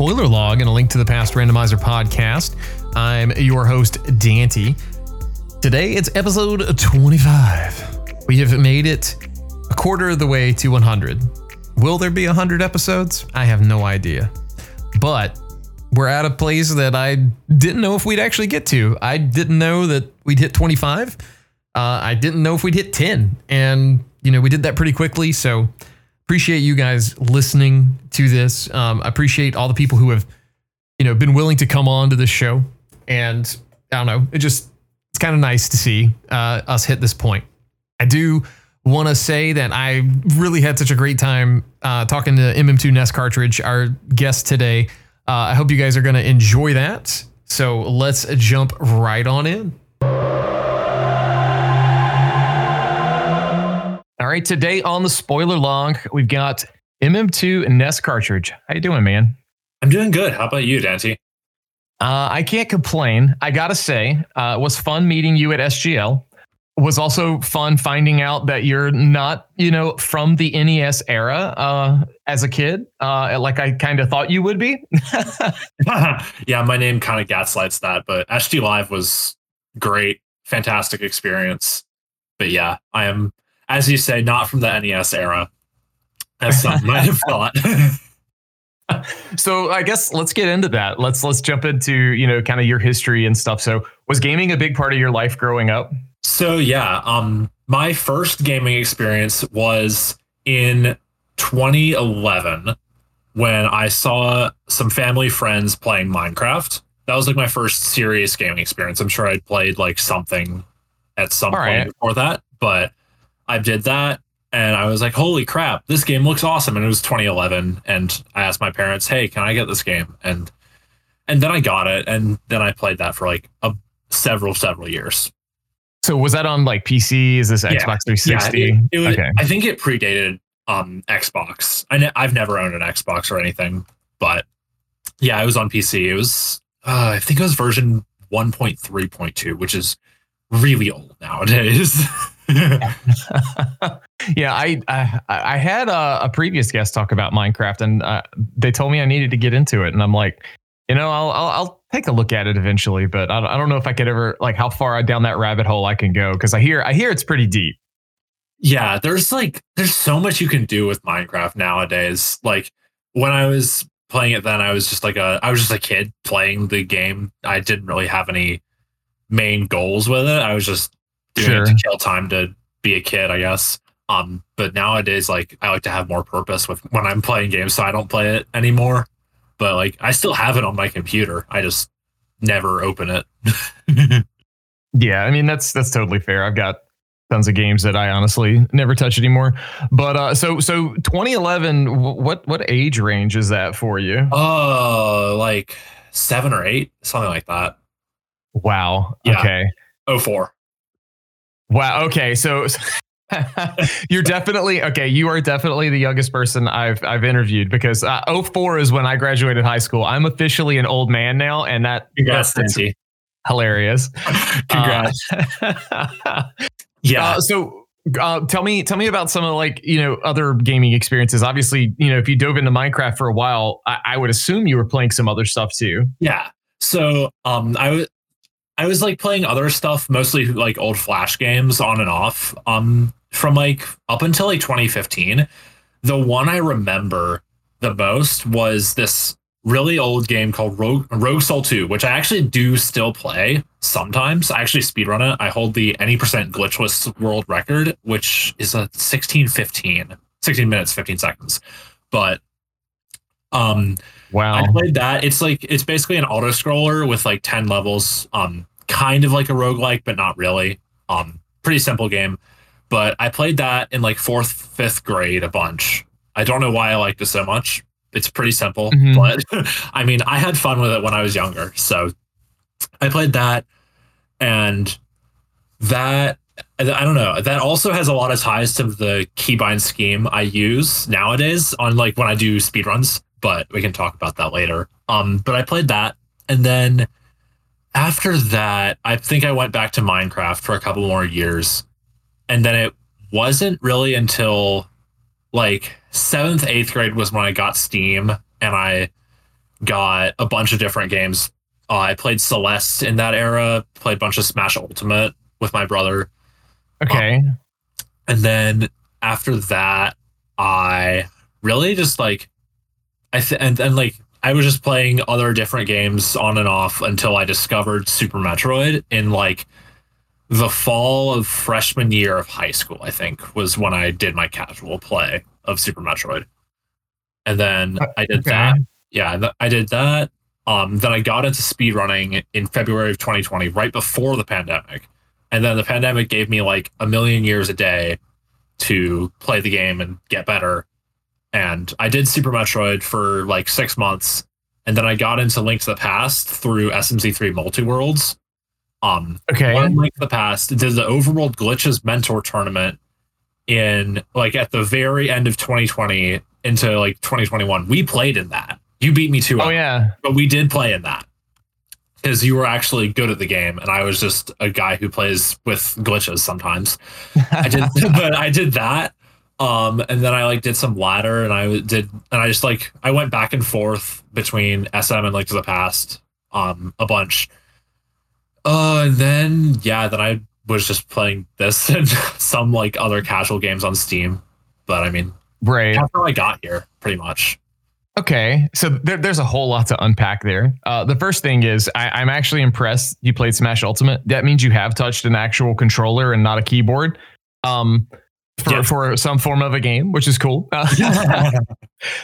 spoiler log and a link to the past randomizer podcast. I'm your host, Dante. Today it's episode 25. We have made it a quarter of the way to 100. Will there be 100 episodes? I have no idea. But we're at a place that I didn't know if we'd actually get to. I didn't know that we'd hit 25. Uh, I didn't know if we'd hit 10. And, you know, we did that pretty quickly. So appreciate you guys listening to this. Um, I appreciate all the people who have, you know, been willing to come on to this show. And I don't know, it just it's kind of nice to see uh, us hit this point. I do want to say that I really had such a great time uh, talking to MM2 NES cartridge, our guest today. Uh, I hope you guys are going to enjoy that. So let's jump right on in. Right, today on the spoiler log, we've got MM2 NES cartridge. How you doing, man? I'm doing good. How about you, Dante? Uh, I can't complain. I gotta say, uh, it was fun meeting you at SGL. It was also fun finding out that you're not, you know, from the NES era uh, as a kid, uh, like I kind of thought you would be. yeah, my name kind of gaslights that, but SG Live was great, fantastic experience. But yeah, I am as you say, not from the NES era, as some might have thought. so I guess let's get into that. Let's let's jump into you know kind of your history and stuff. So was gaming a big part of your life growing up? So yeah, um, my first gaming experience was in 2011 when I saw some family friends playing Minecraft. That was like my first serious gaming experience. I'm sure I'd played like something at some All point right. before that, but I did that and I was like, holy crap, this game looks awesome. And it was 2011. And I asked my parents, hey, can I get this game? And and then I got it. And then I played that for like a, several, several years. So was that on like PC? Is this yeah. Xbox 360? Yeah, it, it was, okay. I think it predated um, Xbox. I ne- I've never owned an Xbox or anything, but yeah, it was on PC. It was, uh, I think it was version 1.3.2, which is really old nowadays. yeah, I, I, I had a, a, previous guest talk about Minecraft, and uh, they told me I needed to get into it, and I'm like, you know, I'll I'll, I'll take a look at it eventually, but I, I don't know if I could ever like how far down that rabbit hole I can go because I hear I hear it's pretty deep. Yeah, there's like there's so much you can do with Minecraft nowadays. Like when I was playing it then, I was just like a I was just a kid playing the game. I didn't really have any main goals with it. I was just doing sure. it to kill time to be a kid, I guess. Um, but nowadays, like I like to have more purpose with when I'm playing games, so I don't play it anymore. But like I still have it on my computer. I just never open it. yeah, I mean that's that's totally fair. I've got tons of games that I honestly never touch anymore. But uh, so so 2011, what what age range is that for you? Oh, uh, like seven or eight, something like that. Wow. Yeah. Okay. Oh four. Wow. Okay. So you're definitely okay. You are definitely the youngest person I've I've interviewed because uh, 04 is when I graduated high school. I'm officially an old man now, and that Congrats, that's, that's hilarious. Congrats. Uh, yeah. Uh, so uh, tell me tell me about some of like you know other gaming experiences obviously you know if you dove into minecraft for a while i, I would assume you were playing some other stuff too yeah so um i was I was like playing other stuff, mostly like old Flash games on and off. Um, from like up until like 2015. The one I remember the most was this really old game called Rogue, Rogue Soul 2, which I actually do still play sometimes. I actually speedrun it. I hold the any percent glitchless world record, which is a 16 15, 16 minutes, 15 seconds. But um wow. I played that. It's like it's basically an auto scroller with like 10 levels. Um kind of like a roguelike, but not really. Um, pretty simple game. But I played that in like fourth, fifth grade a bunch. I don't know why I liked it so much. It's pretty simple, mm-hmm. but I mean, I had fun with it when I was younger. So I played that, and that I don't know. That also has a lot of ties to the keybind scheme I use nowadays on like when I do speedruns, but we can talk about that later. Um, but I played that, and then after that, I think I went back to Minecraft for a couple more years. And then it wasn't really until like seventh, eighth grade was when I got Steam and I got a bunch of different games. Uh, I played Celeste in that era, played a bunch of Smash Ultimate with my brother. Okay. And then after that, I really just like, I th- and then like I was just playing other different games on and off until I discovered Super Metroid in like the fall of freshman year of high school. I think was when I did my casual play of Super Metroid, and then I did Okay. that. Yeah, th- I did that. Um, then I got into speedrunning in February of 2020, right before the pandemic. And then the pandemic gave me like a million years a day to play the game and get better. And I did Super Metroid for like six months. And then I got into Link to the Past through SMZ3 Multiworlds. Um, Okay. won Link to the Past, did the Overworld Glitches Mentor Tournament in like at the very end of 2020 into like 2021. We played in that. You beat me to Oh yeah. but we did play in that because you were actually good at the game, and I was just a guy who plays with glitches sometimes. I did, but I did that. Um, and then I like did some ladder, and I did, and I just like I went back and forth between SM and Link to the Past, um, a bunch. Uh, and then yeah, then I was just playing this and some like other casual games on Steam. But I mean, Right. that's how I got here, pretty much. Okay, so there, there's a whole lot to unpack there. Uh, the first thing is I, I'm actually impressed you played Smash Ultimate. That means you have touched an actual controller and not a keyboard. Um, for, Yeah. for some form of a game, which is cool. Uh,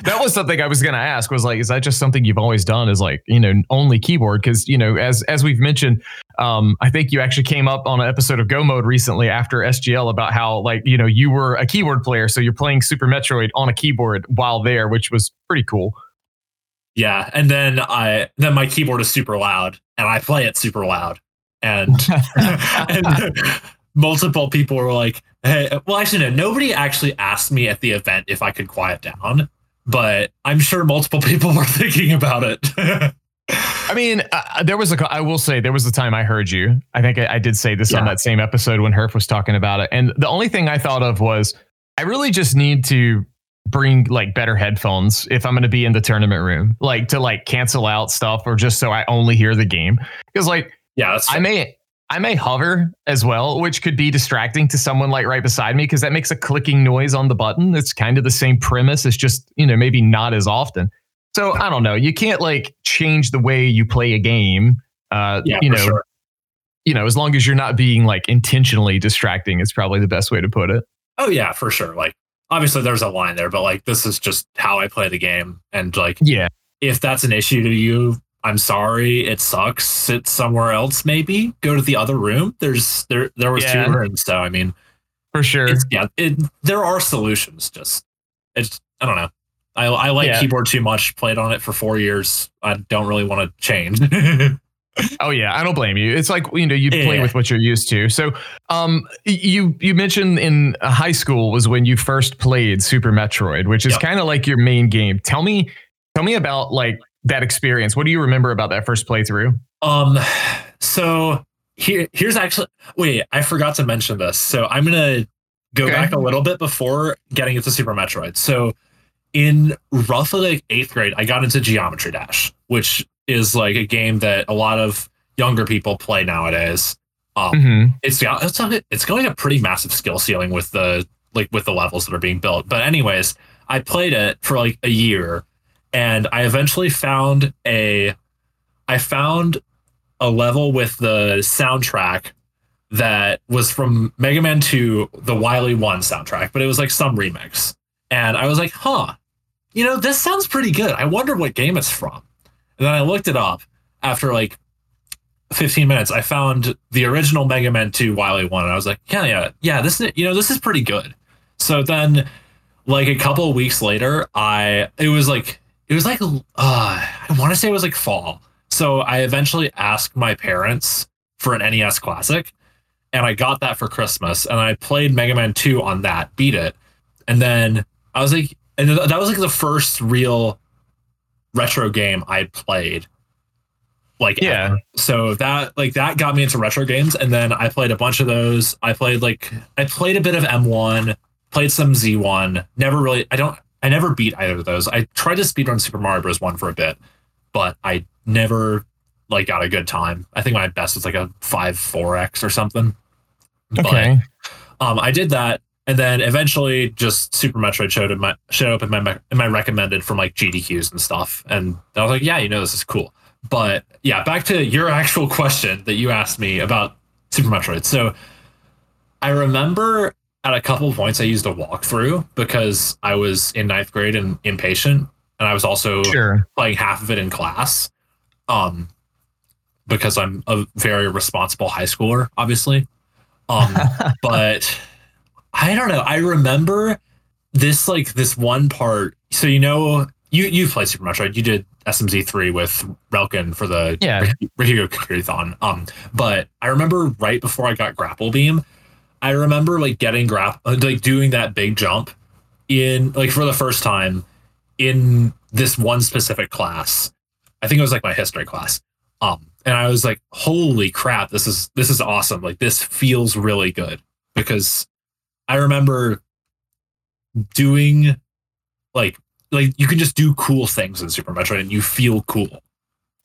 that was something I was going to ask. Was like, is that just something you've always done? Is like, you know, only keyboard? Because you know, as as we've mentioned, um, I think you actually came up on an episode of Go Mode recently after SGL about how like you know you were a keyboard player, so you're playing Super Metroid on a keyboard while there, which was pretty cool. Yeah, and then I then my keyboard is super loud, and I play it super loud, and and multiple people were like, "Hey, well, actually, no, nobody actually asked me at the event if I could quiet down, but I'm sure multiple people were thinking about it." I mean, uh, there was a. I will say there was a time I heard you. I think I, I did say this on that same episode when Herf was talking about it, and the only thing I thought of was I really just need to bring like better headphones if I'm going to be in the tournament room, like to like cancel out stuff or just so I only hear the game. Because like yeah, I may I may hover as well, which could be distracting to someone like right beside me because that makes a clicking noise on the button. It's kind of the same premise. It's just you know maybe not as often. So I don't know. You can't like change the way you play a game. Uh, yeah, you know, sure. you know, as long as you're not being like intentionally distracting, it's probably the best way to put it. Oh yeah, for sure. Like obviously there's a line there, but like this is just how I play the game, and like Yeah, if that's an issue to you, I'm sorry. It sucks. Sit somewhere else. Maybe go to the other room. There's there there was Yeah. two rooms, so I mean, for sure. yeah. It, there are solutions. Just it's I don't know. I I like Yeah. keyboard too much. Played on it for four years. I don't really want to change. Oh yeah, I don't blame you. It's like you know you play with what you're used to. So, um, you you mentioned in high school was when you first played Super Metroid, which is Yep. kind of like your main game. Tell me, tell me about like that experience. What do you remember about that first playthrough? um. So here here's actually wait. I forgot to mention this. So I'm gonna go Okay. back a little bit before getting into Super Metroid. So in roughly like eighth grade, I got into Geometry Dash, which is like a game that a lot of younger people play nowadays. Um, Mhm. it's got it's it's going a pretty massive skill ceiling with the like with the levels that are being built. But anyways, I played it for like a year, and I eventually found a I found a level with the soundtrack that was from Mega Man 2, the Wily 1 soundtrack, but it was like some remix. And I was like, huh, you know, this sounds pretty good. I wonder what game it's from. And then I looked it up after like 15 minutes. I found the original Mega Man 2 Wily 1. And I was like, yeah, yeah, yeah, this is, you know, this is pretty good. So then, like a couple weeks later, I, it was like, it was like, uh, I want to say it was like fall. So I eventually asked my parents for an NES Classic, and I got that for Christmas. And I played Mega Man 2 on that, beat it. And then I was like, and that was like the first real retro game I played. Like, Yeah. ever. So that, like, that got me into retro games. And then I played a bunch of those. I played, like, I played a bit of M1, played some Z1. Never really, I don't, I never beat either of those. I tried to speedrun Super Mario Bros. 1 for a bit, but I never like got a good time. I think my best was like a five four x or something. Okay. But, um, I did that, and then eventually, just Super Metroid showed in my showed up in my in my recommended from like GDQs and stuff, and I was like, yeah, you know, this is cool. But yeah, back to your actual question that you asked me about Super Metroid. So I remember at a couple points I used a walkthrough because I was in ninth grade and impatient, and I was also Sure. playing half of it in class. Um, because I'm a very responsible high schooler, obviously. Um, but I don't know. I remember this like this one part. So you know, you you played Super Metroid. You did SMZ three with Relkin for the Yeah. Kakirithon. Um, but I remember right before I got Grapple Beam, I remember like getting grap like doing that big jump in like for the first time in this one specific class. I think it was like my history class. Um, and I was like, holy crap, this is this is awesome. Like this feels really good because I remember doing like like you can just do cool things in Super Metroid and you feel cool.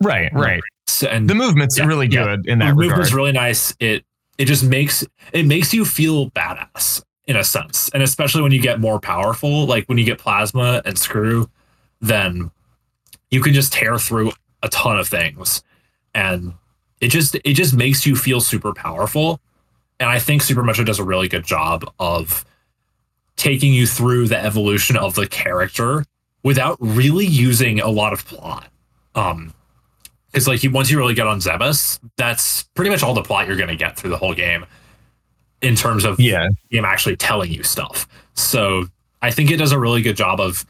Right, right. So, and The movement's Yeah, really yeah. good in that. the that movement's really nice. It it just makes it makes you feel badass in a sense, and especially when you get more powerful, like when you get plasma and screw, then you can just tear through a ton of things, and it just it just makes you feel super powerful. And I think Super Metroid does a really good job of taking you through the evolution of the character without really using a lot of plot. Um, because like you once you really get on Zebes, that's pretty much all the plot you're going to get through the whole game, in terms of Yeah. the game actually telling you stuff. So I think it does a really good job of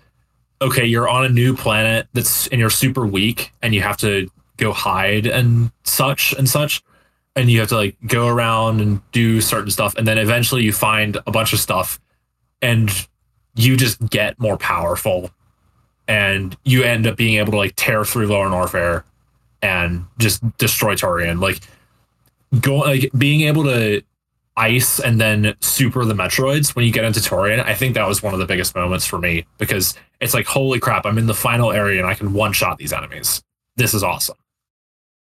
okay, you're on a new planet that's and you're super weak, and you have to go hide and such and such, and you have to like go around and do certain stuff, and then eventually you find a bunch of stuff, and you just get more powerful, and you end up being able to like tear through Lower Norfair and just destroy Tourian. Like go like being able to ice and then super the Metroids when you get into Tourian, I think that was one of the biggest moments for me because it's like, holy crap, I'm in the final area and I can one shot these enemies. This is awesome.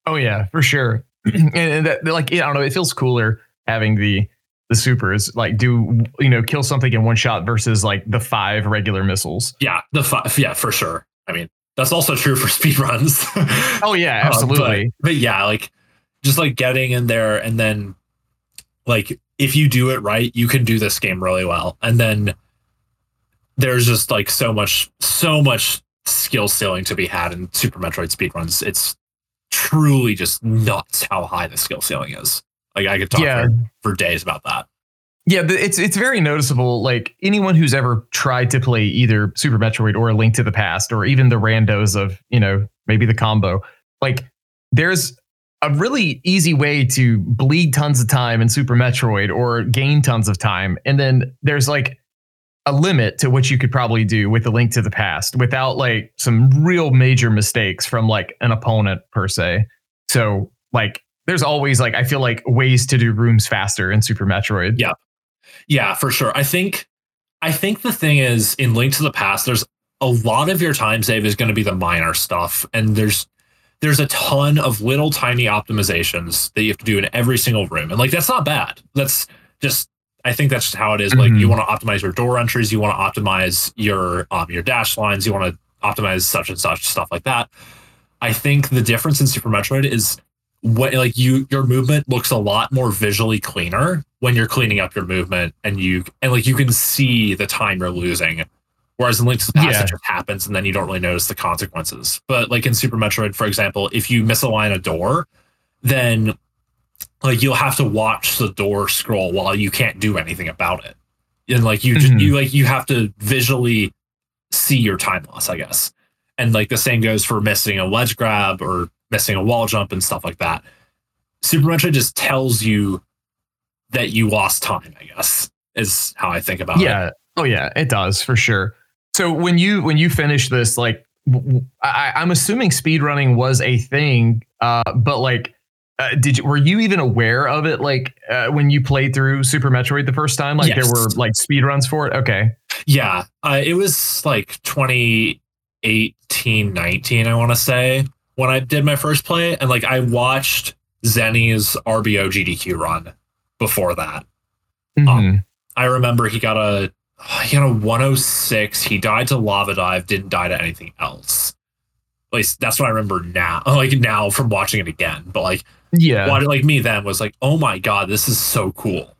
Oh yeah, for sure. and, and that, like I don't know, it feels cooler having the the supers like do you know kill something in one shot versus like the five regular missiles. Yeah, the five. yeah, for sure. I mean, that's also true for speed runs. Oh yeah, Uh, absolutely. but, but yeah, like just like getting in there and then like if you do it right, you can do this game really well. And then there's just like so much so much skill ceiling to be had in Super Metroid speedruns. It's truly just nuts how high the skill ceiling is. Like I could talk Yeah. for, for days about that. Yeah, it's it's very noticeable. Like anyone who's ever tried to play either Super Metroid or A Link to the Past, or even the randos of you know maybe the combo, like there's a really easy way to bleed tons of time in Super Metroid or gain tons of time, and then there's like a limit to what you could probably do with A Link to the Past without like some real major mistakes from like an opponent per se. So like there's always like I feel like ways to do rooms faster in Super Metroid. Yeah. Yeah, for sure. I think I think the thing is in Link to the Past, there's a lot of your time save is going to be the minor stuff, and there's there's a ton of little tiny optimizations that you have to do in every single room, and like that's not bad. That's just I think that's just how it is. Like you Mhm. want to optimize your door entries, you want to optimize your um your dash lines, you want to optimize such and such stuff like that. I think the difference in Super Metroid is what like you your movement looks a lot more visually cleaner when you're cleaning up your movement and you and like you can see the time you're losing. Whereas in Link to the Past, Yeah. it just happens and then you don't really notice the consequences. But like in Super Metroid, for example, if you misalign a door, then like you'll have to watch the door scroll while you can't do anything about it. And like you just Mhm. you like you have to visually see your time loss, I guess. And like the same goes for missing a ledge grab or missing a wall jump and stuff like that. Super Metroid just tells you that you lost time, I guess, is how I think about it. yeah oh yeah it does for sure so when you when you finish this like I, am assuming speedrunning was a thing uh but like uh, did you were you even aware of it like uh, when you played through super metroid the first time like there were like speed runs for it okay Yeah. Uh, it was like 2018, 19, I want to say. When I did my first play, and like I watched Zenny's RBO GDQ run before that. Mhm. I remember he got a he got a 106. He died to lava dive, didn't die to anything else. At least that's what I remember now. Like now from watching it again. But like yeah, what like me then was like, oh my god, this is so cool.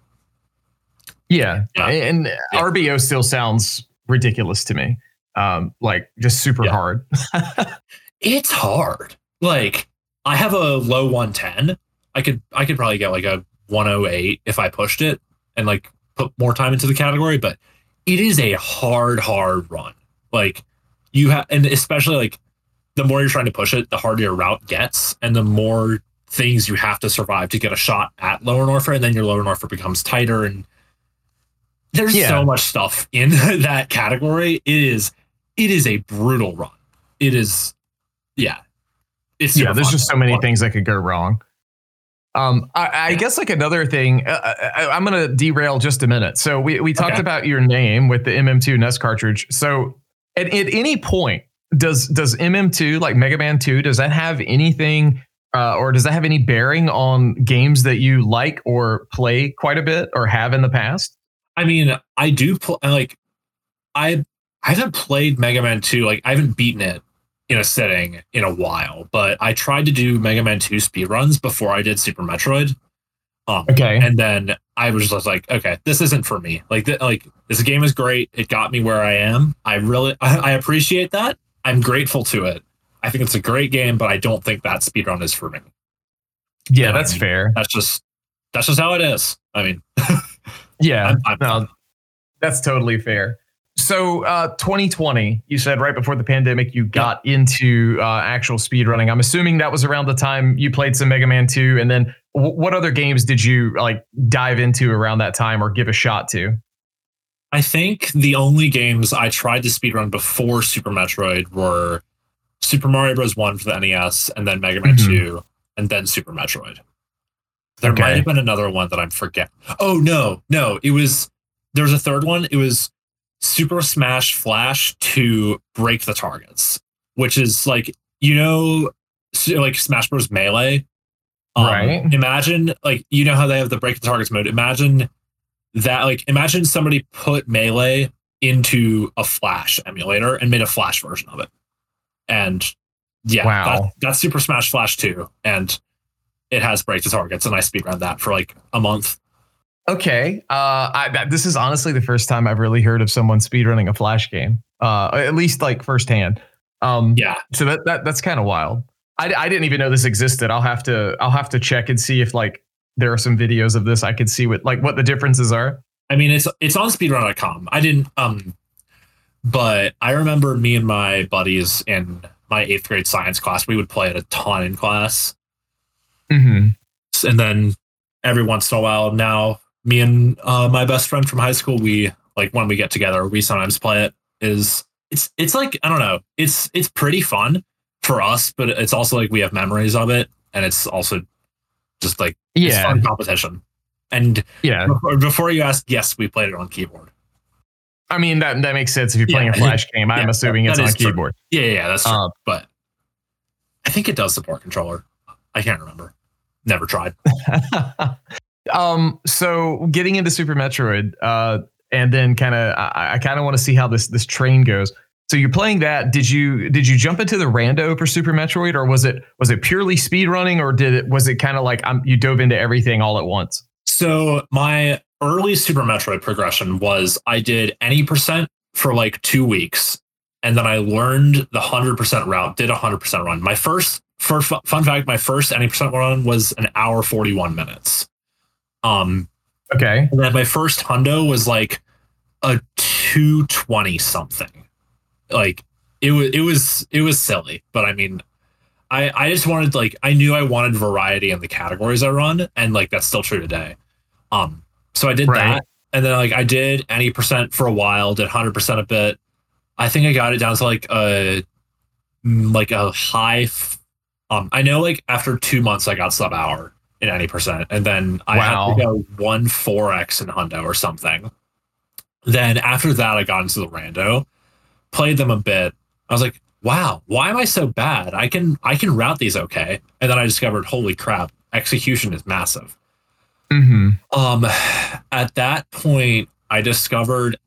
yeah, Yeah. and RBO still sounds ridiculous to me. Um, like just super Yeah. hard. It's hard. Like I have a low 110. I could I could probably get like a 108 if I pushed it and like put more time into the category, but it is a hard, hard run. Like you have and especially like the more you're trying to push it, the harder your route gets, and the more things you have to survive to get a shot at lower Norfair, and then your lower Norfair becomes tighter and there's Yeah. so much stuff in that category. It is it is a brutal run. It is yeah. It's yeah there's just so many things that could go wrong. Um i, I guess like another thing uh, I, i'm gonna derail just a minute. So we, we talked Okay. about your name with the mm2 nest cartridge. So at, at any point does does mm2 like mega man 2 does that have anything uh, or does that have any bearing on games that you like or play quite a bit or have in the past? I mean, I do pl- like I I haven't played Mega Man 2, like I haven't beaten it in a sitting in a while, but I tried to do Mega Man 2 speedruns before I did Super Metroid. Um okay and then I was just like, okay, this isn't for me. Like th- like this game is great. It got me where I am. I really I, I appreciate that. I'm grateful to it. I think it's a great game, but I don't think that speedrun is for me. yeah Yeah, that's I mean, fair That's just that's just how it is. I mean, yeah I'm, I'm no, That's totally fair. So, uh, 2020, you said right before the pandemic, you got into uh, actual speedrunning. I'm assuming that was around the time you played some Mega Man 2. And then, w- what other games did you like dive into around that time or give a shot to? I think the only games I tried to speedrun before Super Metroid were Super Mario Bros. 1 for the NES, and then Mega Man Mhm. 2, and then Super Metroid. There Okay. might have been another one that I'm forgetting. Oh, no, no. It was, there was a third one. It was Super Smash Flash to break the targets, which is like, you know, like Smash Bros. Melee. Um, Right. Imagine, like, you know how they have the break the targets mode. Imagine that like imagine somebody put melee into a flash emulator and made a flash version of it and yeah Wow. that, that's super smash flash 2 and it has break the targets and i speedrun that for like a month Okay. Uh, I, this is honestly the first time I've really heard of someone speedrunning a Flash game, uh, at least like firsthand. Um, yeah So that, that that's kind of wild. I, I didn't even know this existed. I'll have to I'll have to check and see if like there are some videos of this I could see what like what the differences are. i mean it's it's on speedrun.com i didn't um but i remember me and my buddies in my eighth grade science class we would play it a ton in class Mm-hmm. and then every once in a while now me and uh, my best friend from high school we like when we get together we sometimes play it is it's it's like i don't know it's it's pretty fun for us but it's also like we have memories of it and it's also just like it's Yeah, fun competition and yeah. before, before you ask yes we played it on keyboard I mean that that makes sense if you're playing a Flash game. I'm Yeah, assuming that it's on is true. keyboard. yeah yeah, yeah that's true Uh, but i think it does support controller i can't remember never tried um. So getting into Super Metroid, uh, and then kind of I, I kind of want to see how this this train goes. So you're playing that. Did you did you jump into the rando for Super Metroid, or was it was it purely speed running, or did it was it kind of like um, you dove into everything all at once? So my early Super Metroid progression was I did any percent for like two weeks, and then I learned the hundred percent route. Did a hundred percent run. My first first fun fact: my first any percent run was an hour forty one minutes. Um, Okay. and then my first hundo was like a two twenty something. Like it was it was it was silly, but I mean. I, I just wanted like I knew I wanted variety in the categories I run, and like that's still true today. Um, so I did Right. that, and then like I did any percent for a while, did hundred percent a bit. I think I got it down to like a like a high. F- um, I know like after two months I got sub hour in any percent, and then I Wow. had to go one four x in hundo or something. Then after that I got into the rando, played them a bit. I was like, wow, why am I so bad? I can I can route these okay. And then I discovered, holy crap, execution is massive. Mm-hmm. Um, at that point, I discovered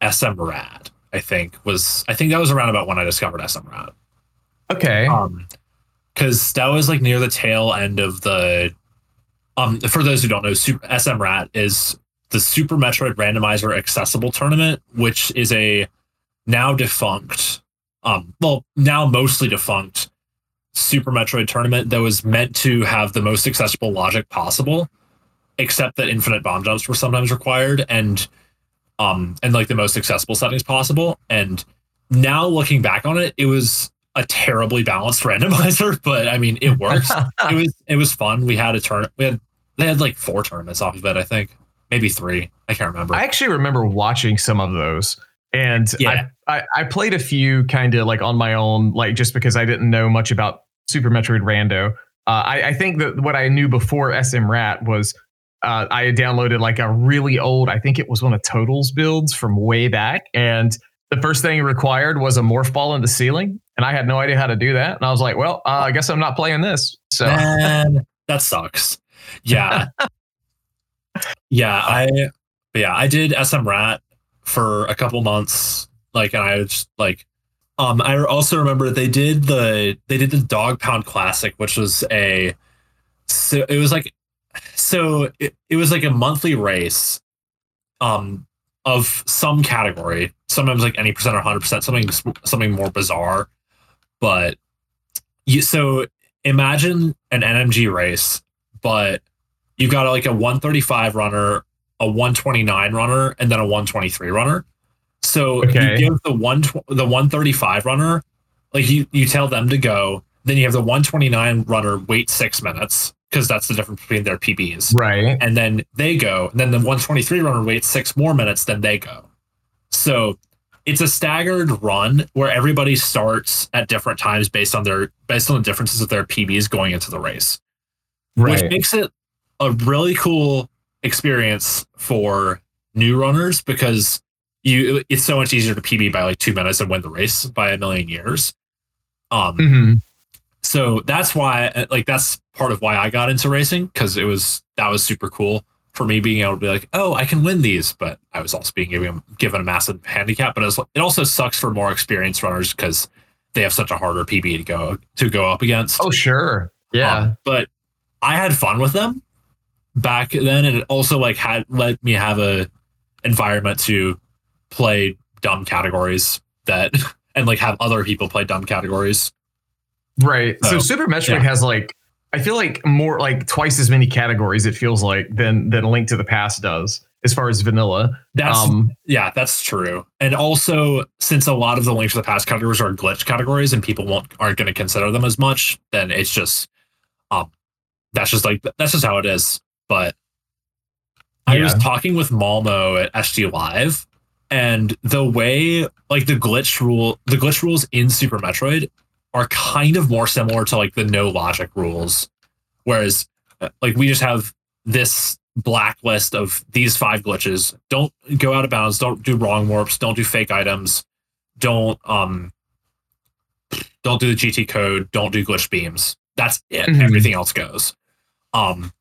SMRAT. I think was I think that was around about when I discovered SMRAT. Okay. Um, because that was like near the tail end of the. Um, for those who don't know, Super, SMRAT is the Super Metroid Randomizer Accessible Tournament, which is a now defunct, um, well, now mostly defunct Super Metroid tournament that was meant to have the most accessible logic possible, except that infinite bomb jumps were sometimes required and um and like the most accessible settings possible. And now looking back on it, it was a terribly balanced randomizer, but I mean it works. it was it was fun. We had a turn we had they had like four tournaments off of it, I think. Maybe three. I can't remember. I actually remember watching some of those. And Yeah. I, I, I played a few kind of like on my own, like just because I didn't know much about Super Metroid Rando. Uh, I, I think that what I knew before SM Rat was uh, I had downloaded like a really old, I think it was one of Total's builds from way back. And the first thing required was a morph ball in the ceiling. And I had no idea how to do that. And I was like, well, uh, I guess I'm not playing this. So Man, that sucks. Yeah. yeah, I yeah, I did SM Rat for a couple months. Like and I was like um I also remember they did the they did the Dog Pound Classic, which was a so it was like so it, it was like a monthly race um of some category. Sometimes like any percent or hundred percent, something something more bizarre. But you so imagine an NMG race, but you've got like a 135 runner, a 129 runner, and then a 123 runner. So Okay. you give the one the 135 runner, like you you tell them to go. Then you have the 129 runner wait six minutes because that's the difference between their PBs right. and then they go. And then the 123 runner waits six more minutes, then they go. So it's a staggered run where everybody starts at different times based on their based on the differences of their PBs going into the race, Right. which makes it a really cool experience for new runners because you it's so much easier to PB by like two minutes and win the race by a million years. Um, Mhm. so that's why like that's part of why i got into racing because it was that was super cool for me being able to be like oh i can win these but i was also being given, given a massive handicap but it, was, it also sucks for more experienced runners because they have such a harder pb to go to go up against Oh, sure. Yeah. Um, but i had fun with them back then and it also like had let me have a environment to play dumb categories that and like have other people play dumb categories Right. So So, Super Metroid yeah. has like I feel like more like twice as many categories it feels like than than Link to the Past does as far as vanilla. that's um Yeah, that's true. And also, since a lot of the links to the past categories are glitch categories and people won't aren't going to consider them as much, then it's just um that's just like that's just how it is. But I was talking with Malmo at SG Live, and the way like the glitch rule the glitch rules in Super Metroid are kind of more similar to like the no logic rules. Whereas uh, like we just have this blacklist of these five glitches. Don't go out of bounds. Don't do wrong warps. Don't do fake items. Don't um don't do the GT code. Don't do glitch beams. That's it. Mhm. Everything else goes. Um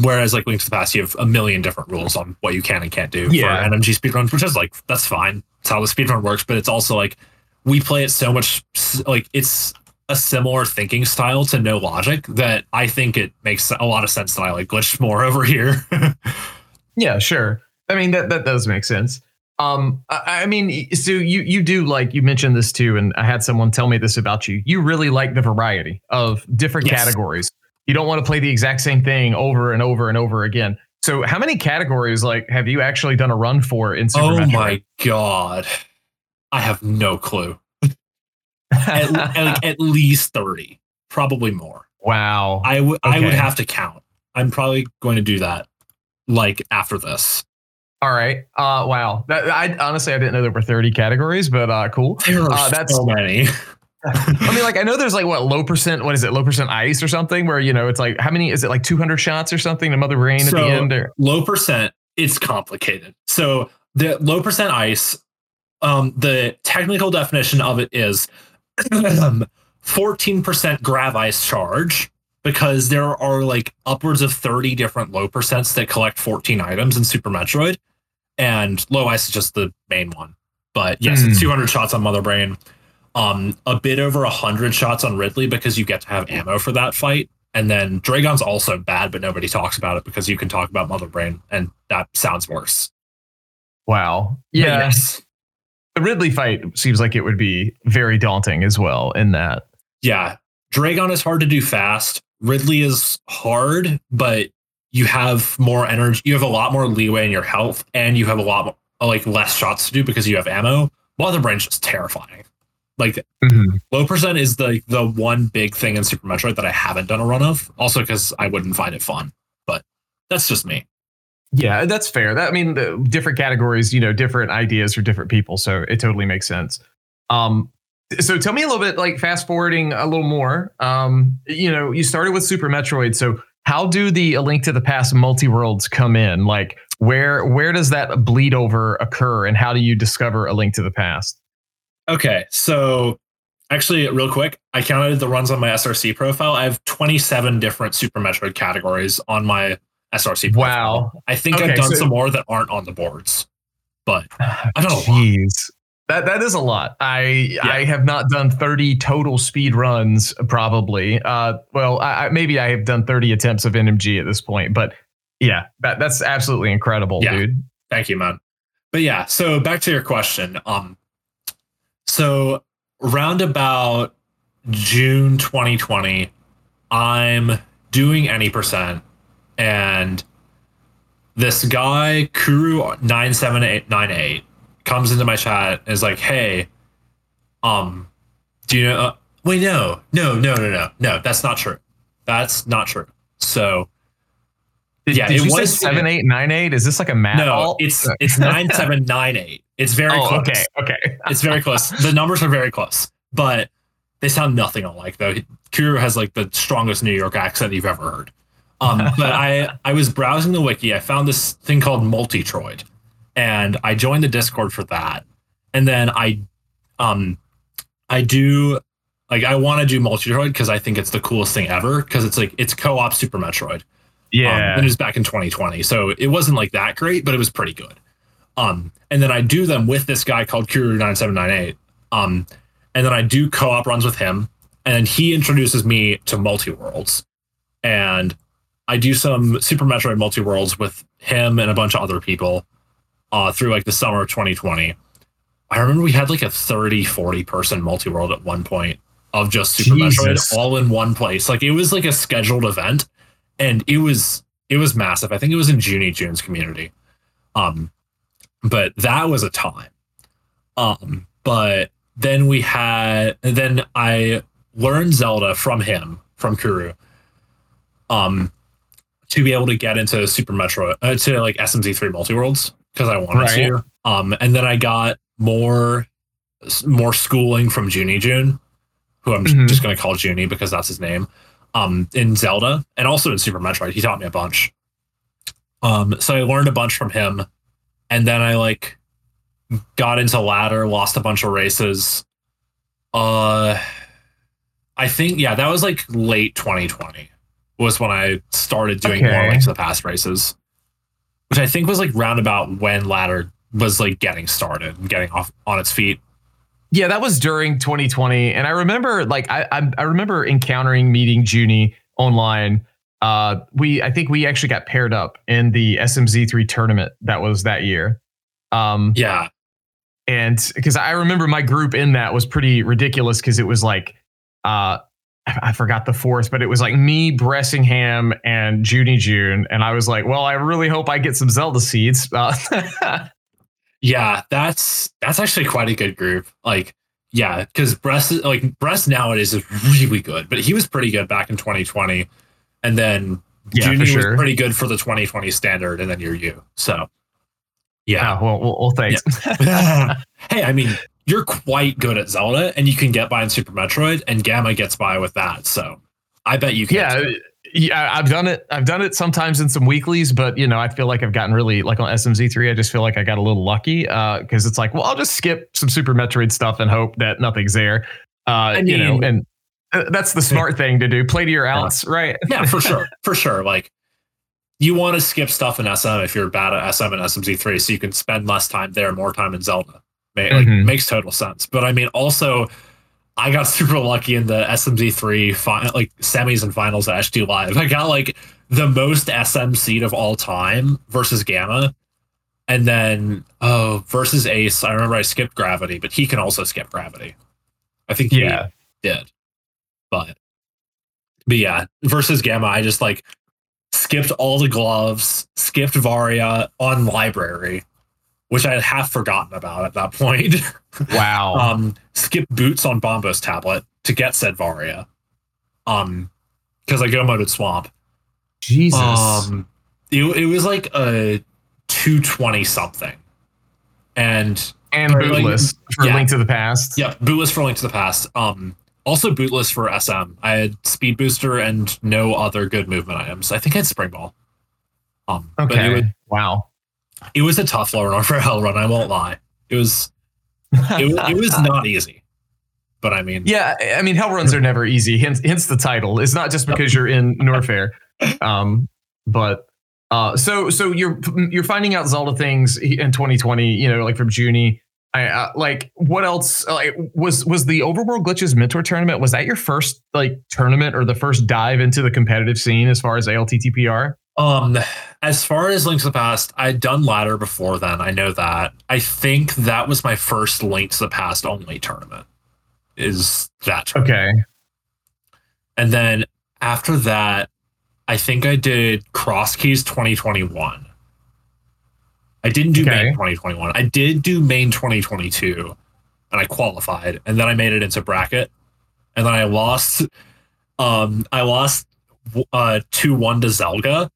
whereas like Link to the Past, you have a million different rules on what you can and can't do Yeah. for NMG speedruns, which is like that's fine. It's how the speedrun works, but it's also like we play it so much like it's a similar thinking style to no logic that I think it makes a lot of sense that I like glitch more over here. yeah, sure. I mean that that does make sense. Um I, I mean so you you do like you mentioned this too and I had someone tell me this about you. You really like the variety of different Yes. categories. You don't want to play the exact same thing over and over and over again. So how many categories like have you actually done a run for in Super oh Metroid? my god. I have no clue. At, at, at least 30, probably more. wow. I would I would have to count. I'm probably going to do that like after this. All right. Uh wow. That, I honestly I didn't know there were 30 categories, but uh cool. There are Uh, that's- so many. I mean like I know there's like what low percent what is it? Low percent ice or something where you know it's like how many is it like 200 shots or something to Mother Brain at the end or low percent it's complicated so the low percent ice um, the technical definition of it is 14% grav ice charge because there are like upwards of 30 different low percents that collect 14 items in Super Metroid. And low ice is just the main one. But yes, Hmm. it's 200 shots on Mother Brain. Um, a bit over 100 shots on Ridley because you get to have ammo for that fight. And then Draygon's also bad, but nobody talks about it because you can talk about Mother Brain, and that sounds worse. Wow. Yeah. yes. The Ridley fight seems like it would be very daunting as well in that. Yeah. Draygon is hard to do fast. Ridley is hard, but you have more energy. You have a lot more leeway in your health, and you have a lot more, like less shots to do because you have ammo. Mother Brain's just terrifying. Like mm-hmm. low percent is the the one big thing in Super Metroid that I haven't done a run of. Also because I wouldn't find it fun. But that's just me. Yeah, that's fair. That I mean, the different categories, you know, different ideas for different people, so it totally makes sense. Um, so tell me a little bit, like fast forwarding a little more. Um, you know, you started with Super Metroid, so how do the A Link to the Past multi worlds come in? Like, where where does that bleed over occur, and how do you discover A Link to the Past? Okay, so actually, real quick, I counted the runs on my SRC profile. I have 27 different Super Metroid categories on my SRC profile. Wow. I think Okay, I've done so- some more that aren't on the boards, but I don't know. Jeez. That that is a lot. I I have not done 30 total speed runs probably. Uh well, I, I, maybe I have done 30 attempts of NMG at this point, but yeah, that that's absolutely incredible, Yeah. dude. Thank you, man. But yeah, so back to your question. Um, so round about June 2020, I'm doing any percent, and this guy Kuru nine seven eight nine eight comes into my chat and is like, "Hey, um, do you know?" Uh, wait, no, no, no, no, no, no. That's not true. That's not true. So Did, Yeah, did it you say was- 7898? Is this like a math? no, alt? it's it's nine seven nine eight. It's very oh, close. okay, okay. It's very close. The numbers are very close, but they sound nothing alike. Though Kuru has like the strongest New York accent you've ever heard. Um, but I I was browsing the wiki. I found this thing called Multitroid, and I joined the Discord for that. And then I, um, I do like I want to do Multitroid because I think it's the coolest thing ever because it's like it's co-op Super Metroid. Um, Yeah. and it was back in 2020. So it wasn't like that great, but it was pretty good. Um, and then I do them with this guy called Kuru9798. Um, and then I do co-op runs with him. And he introduces me to multi-worlds. And I do some Super Metroid multi-worlds with him and a bunch of other people uh, through like the summer of 2020. I remember we had like a 30, 40 person multi-world at one point of just Super Jesus. Metroid all in one place. Like it was like a scheduled event and it was it was massive. I think it was in Junie June's community. Um but that was a time. Um but then we had then I learned Zelda from him from Kuru. Um to be able to get into Super Metro uh, to like SMZ3 multi-worlds because I wanted Right. to. Um and then I got more more schooling from Junie June, who I'm Mhm. just going to call Junie because that's his name. Um, in Zelda and also in Super Metroid, he taught me a bunch. Um, so I learned a bunch from him, and then I like got into ladder, lost a bunch of races. Uh, I think yeah, that was like late 2020 was when I started doing more like the past races, which I think was like roundabout when ladder was like getting started and getting off on its feet. Yeah, that was during 2020, and I remember like I I, I remember encountering meeting Junie online. Uh, we I think we actually got paired up in the SMZ3 tournament that was that year. Um, Yeah, and because I remember my group in that was pretty ridiculous because it was like uh I I forgot the fourth, but it was like me, Bressingham, and Junie June, and I was like, well, I really hope I get some Zelda seeds. Uh, Yeah, that's that's actually quite a good group. Like, yeah, because Bress like Bress nowadays is really good, but he was pretty good back in 2020, and then Yeah, Junie sure. was pretty good for the 2020 standard, and then you're you. So, yeah. oh, well, well, well, thanks. hey, I mean, you're quite good at Zelda, and you can get by in Super Metroid, and Gamma gets by with that. So, I bet you can. yeah yeah, I've done it. I've done it sometimes in some weeklies, but you know, I feel like I've gotten really like on SMZ3. I just feel like I got a little lucky because uh, it's like, well, I'll just skip some Super Metroid stuff and hope that nothing's there. Uh, I mean, you know, and uh, that's the smart thing to do. Play to your outs, right? yeah, for sure, for sure. Like you want to skip stuff in SM if you're bad at SM and SMZ3, so you can spend less time there, more time in Zelda. Like, mm-hmm. Makes total sense. But I mean, also I got super lucky in the SMZ3 fi- like semis and finals at HD Live. I got like the most SM seed of all time versus Gamma. And then oh versus Ace, I remember I skipped gravity, but he can also skip gravity. I think he yeah. did. But but yeah, versus Gamma, I just like skipped all the gloves, skipped Varia on library, which I had half forgotten about at that point. Wow. um, skip boots on Bombos tablet to get said Varia. Um, because I go moded swamp. Jesus. Um, it, it was like a 220 something. And and bootless like, for yeah. Link to the Past. Yeah, bootless for Link to the Past. Um, also bootless for SM. I had speed booster and no other good movement items. I think I had spring ball. Um, okay. Was, wow it was a tough lower run for Hell Run. I won't lie. It was it, it was not easy. But I mean, yeah, I mean, Hell Runs are never easy. Hence, hence the title. It's not just because you're in Norfair, um, but uh, so so you're you're finding out Zelda things in 2020. You know, like from Junie. I uh, like what else? Like was was the Overworld Glitches Mentor Tournament? Was that your first like tournament or the first dive into the competitive scene as far as ALTTPR? Um, as far as Link to the Past, I'd done ladder before then. I know that. I think that was my first Link to the Past only tournament. Is that tournament. okay? And then after that, I think I did Cross Keys 2021. I didn't do okay. main 2021. I did do main 2022, and I qualified, and then I made it into bracket, and then I lost. Um, I lost uh two one to Zelga,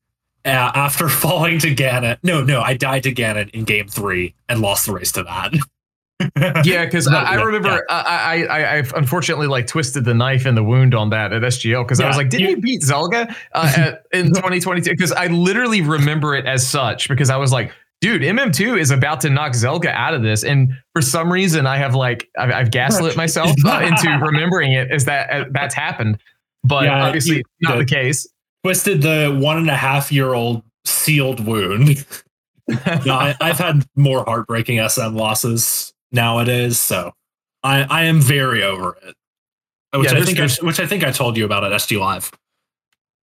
uh, after falling to Ganon. No, no, I died to Ganon in game three and lost the race to that. yeah, because I, I, remember yeah. I, I I unfortunately like twisted the knife in the wound on that at SGL because yeah, I was like, did you, he beat Zelga uh, at, in 2022? Because I literally remember it as such because I was like, dude, MM2 is about to knock Zelga out of this, and for some reason I have like I've, I've gaslit myself uh, into remembering it as that uh, that's happened, but yeah, obviously you, not the case twisted the one and a half year old sealed wound. no, I, have had more heartbreaking SM losses nowadays, so I, I am very over it. Which yeah, I think I, which I think I told you about at SG Live.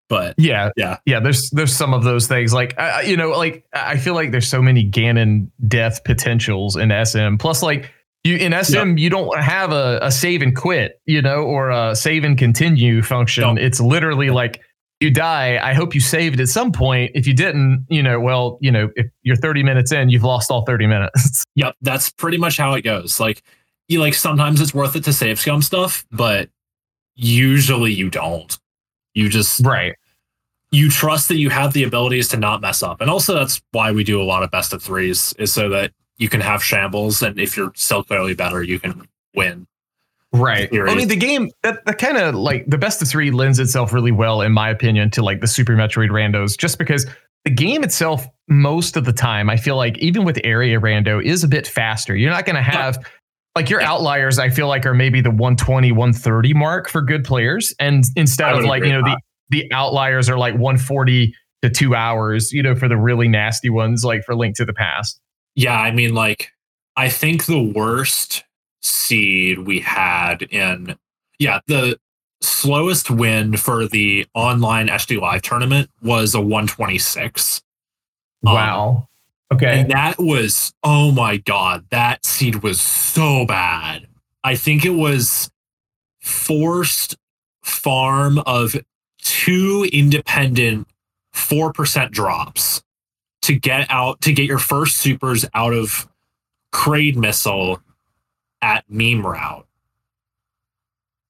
But yeah, yeah, yeah. There's there's some of those things like uh, you know like I feel like there's so many Ganon death potentials in SM. Plus like you in SM yep. you don't have a, a save and quit, you know, or a save and continue function. It's literally like you die, I hope you saved at some point. If you didn't, you know, well, you know, if you're 30 minutes in, you've lost all 30 minutes. Yep, that's pretty much how it goes. Like, you like sometimes it's worth it to save scum stuff, but usually you don't. You just right. You trust that you have the abilities to not mess up, and also that's why we do a lot of best of threes, is so that you can have shambles, and if you're still clearly better, you can win. Right. I mean, the game that, that kind of like the best of three lends itself really well, in my opinion, to like the Super Metroid randos, just because the game itself, most of the time, I feel like even with area rando, is a bit faster. You're not going to have like your outliers. I feel like are maybe the 120, 130 mark for good players, and instead of like you know the the outliers are like 140 to two hours, you know, for the really nasty ones, like for Link to the Past. Yeah, I mean, like I think the worst seed we had in yeah the slowest win for the online HD Live tournament was a 126. Wow. Um, okay. And that was oh my god, that seed was so bad. I think it was forced farm of two independent 4% drops to get out to get your first supers out of Kraid missile at meme route.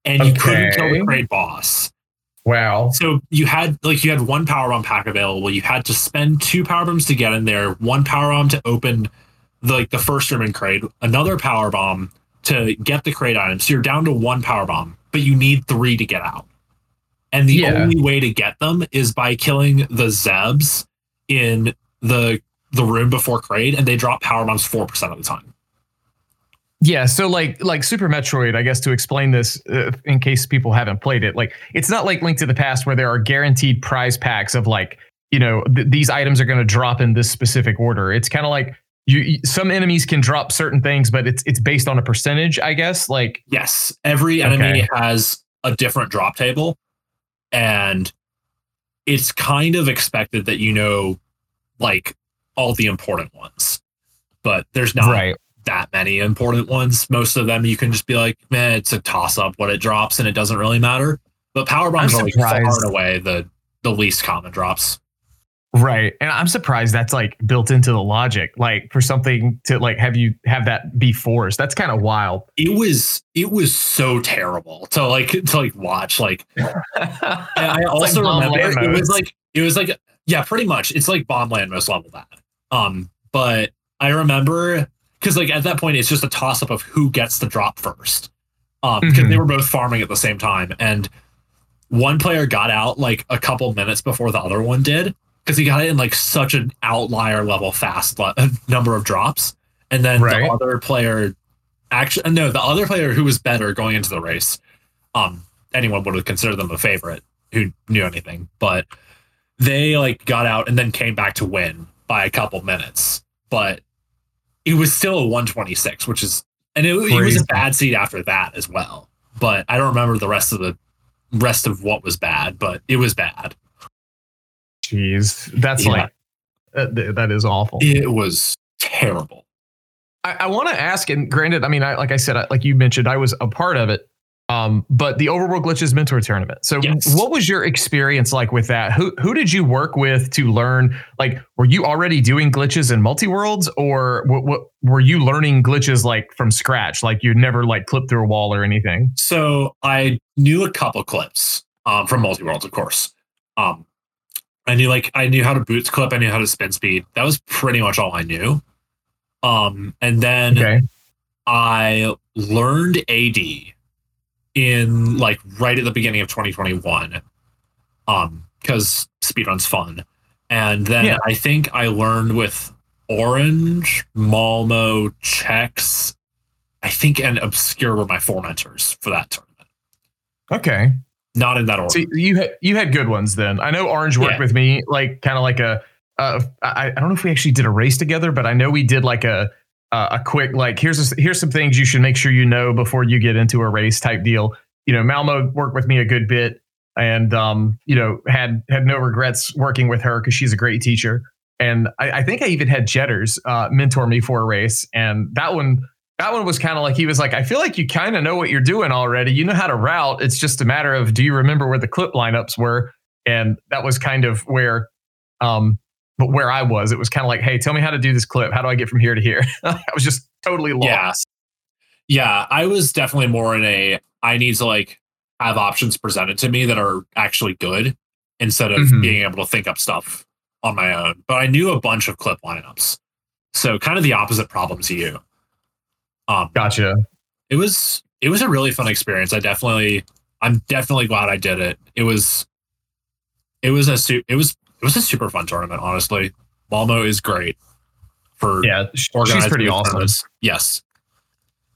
And okay. you couldn't kill the Kraid boss. Wow. So you had like you had one power bomb pack available. You had to spend two power bombs to get in there, one power bomb to open the like the first room in Kraid another power bomb to get the Kraid item. So you're down to one power bomb, but you need three to get out. And the Yeah. only way to get them is by killing the Zebs in the the room before Kraid and they drop power bombs four percent of the time. Yeah, so like like Super Metroid, I guess to explain this uh, in case people haven't played it, like it's not like Link to the Past where there are guaranteed prize packs of like you know th- these items are going to drop in this specific order. It's kind of like you, some enemies can drop certain things, but it's it's based on a percentage, I guess. Like Yes, every enemy Okay. has a different drop table, and it's kind of expected that you know, like all the important ones, but there's not that many important ones. Most of them you can just be like, man, it's a toss up what it drops, and it doesn't really matter. But power bombs are like far and away the the least common drops. Right. And I'm surprised that's like built into the logic, like for something to like have you have that be forced. That's kind of wild. It was it was so terrible to like to like watch like And I also like remember it was like it was like yeah, pretty much. It's like bomb land most level that. Um, but I remember because like at that point it's just a toss up of who gets the drop first. Um, because Mhm. they were both farming at the same time, and one player got out like a couple minutes before the other one did because he got it in like such an outlier level fast le- number of drops, and then Right. the other player actually no, the other player who was better going into the race. Um, anyone would have considered them a favorite who knew anything, but they like got out and then came back to win by a couple minutes. But it was still a 126, which is and it, it was a bad seed after that as well. But I don't remember the rest of the rest of what was bad, but it was bad. Jeez, that's Yeah. like that is awful. It was terrible. I, I want to ask, and granted, I mean, I, like I said, I, like you mentioned, I was a part of it. Um, but the Overworld Glitches Mentor Tournament. So, Yes. what was your experience like with that? Who who did you work with to learn? Like, were you already doing glitches in multi worlds, or what, what were you learning glitches like from scratch? Like, you never like clipped through a wall or anything? So I knew a couple clips um, from multi worlds, of course. Um, I knew like I knew how to boots clip, I knew how to spin speed. That was pretty much all I knew. Um, and then Okay, I learned AD in like right at the beginning of 2021. Um, because speedrun's fun. And then Yeah. I think I learned with Orange, Malmo, Chex, I think and Obscure were my four mentors for that tournament. okay. Not in that order. So you had you had good ones then. I know Orange worked Yeah. with me, like kind of like a. Uh, I, I don't know if we actually did a race together, but I know we did like a a, a quick like here's a, here's some things you should make sure you know before you get into a race type deal. You know, Malmo worked with me a good bit, and um, you know had had no regrets working with her because she's a great teacher. And I, I think I even had Jetters uh, mentor me for a race, and that one that one was kind of like he was like, I feel like you kind of know what you're doing already. You know how to route. It's just a matter of do you remember where the clip lineups were? And that was kind of where, um, but where I was, it was kind of like, hey, tell me how to do this clip. How do I get from here to here? I was just totally lost. Yeah. Yeah, I was definitely more in a I need to like have options presented to me that are actually good instead of Mhm. being able to think up stuff on my own. But I knew a bunch of clip lineups. So kind of the opposite problem to you. Um Gotcha. it was it was a really fun experience. I definitely I'm definitely glad I did it. It was it was a su- it was it was a super fun tournament, honestly. Malmo is great for Yeah, sh- she's pretty awesome. tournaments. Yes.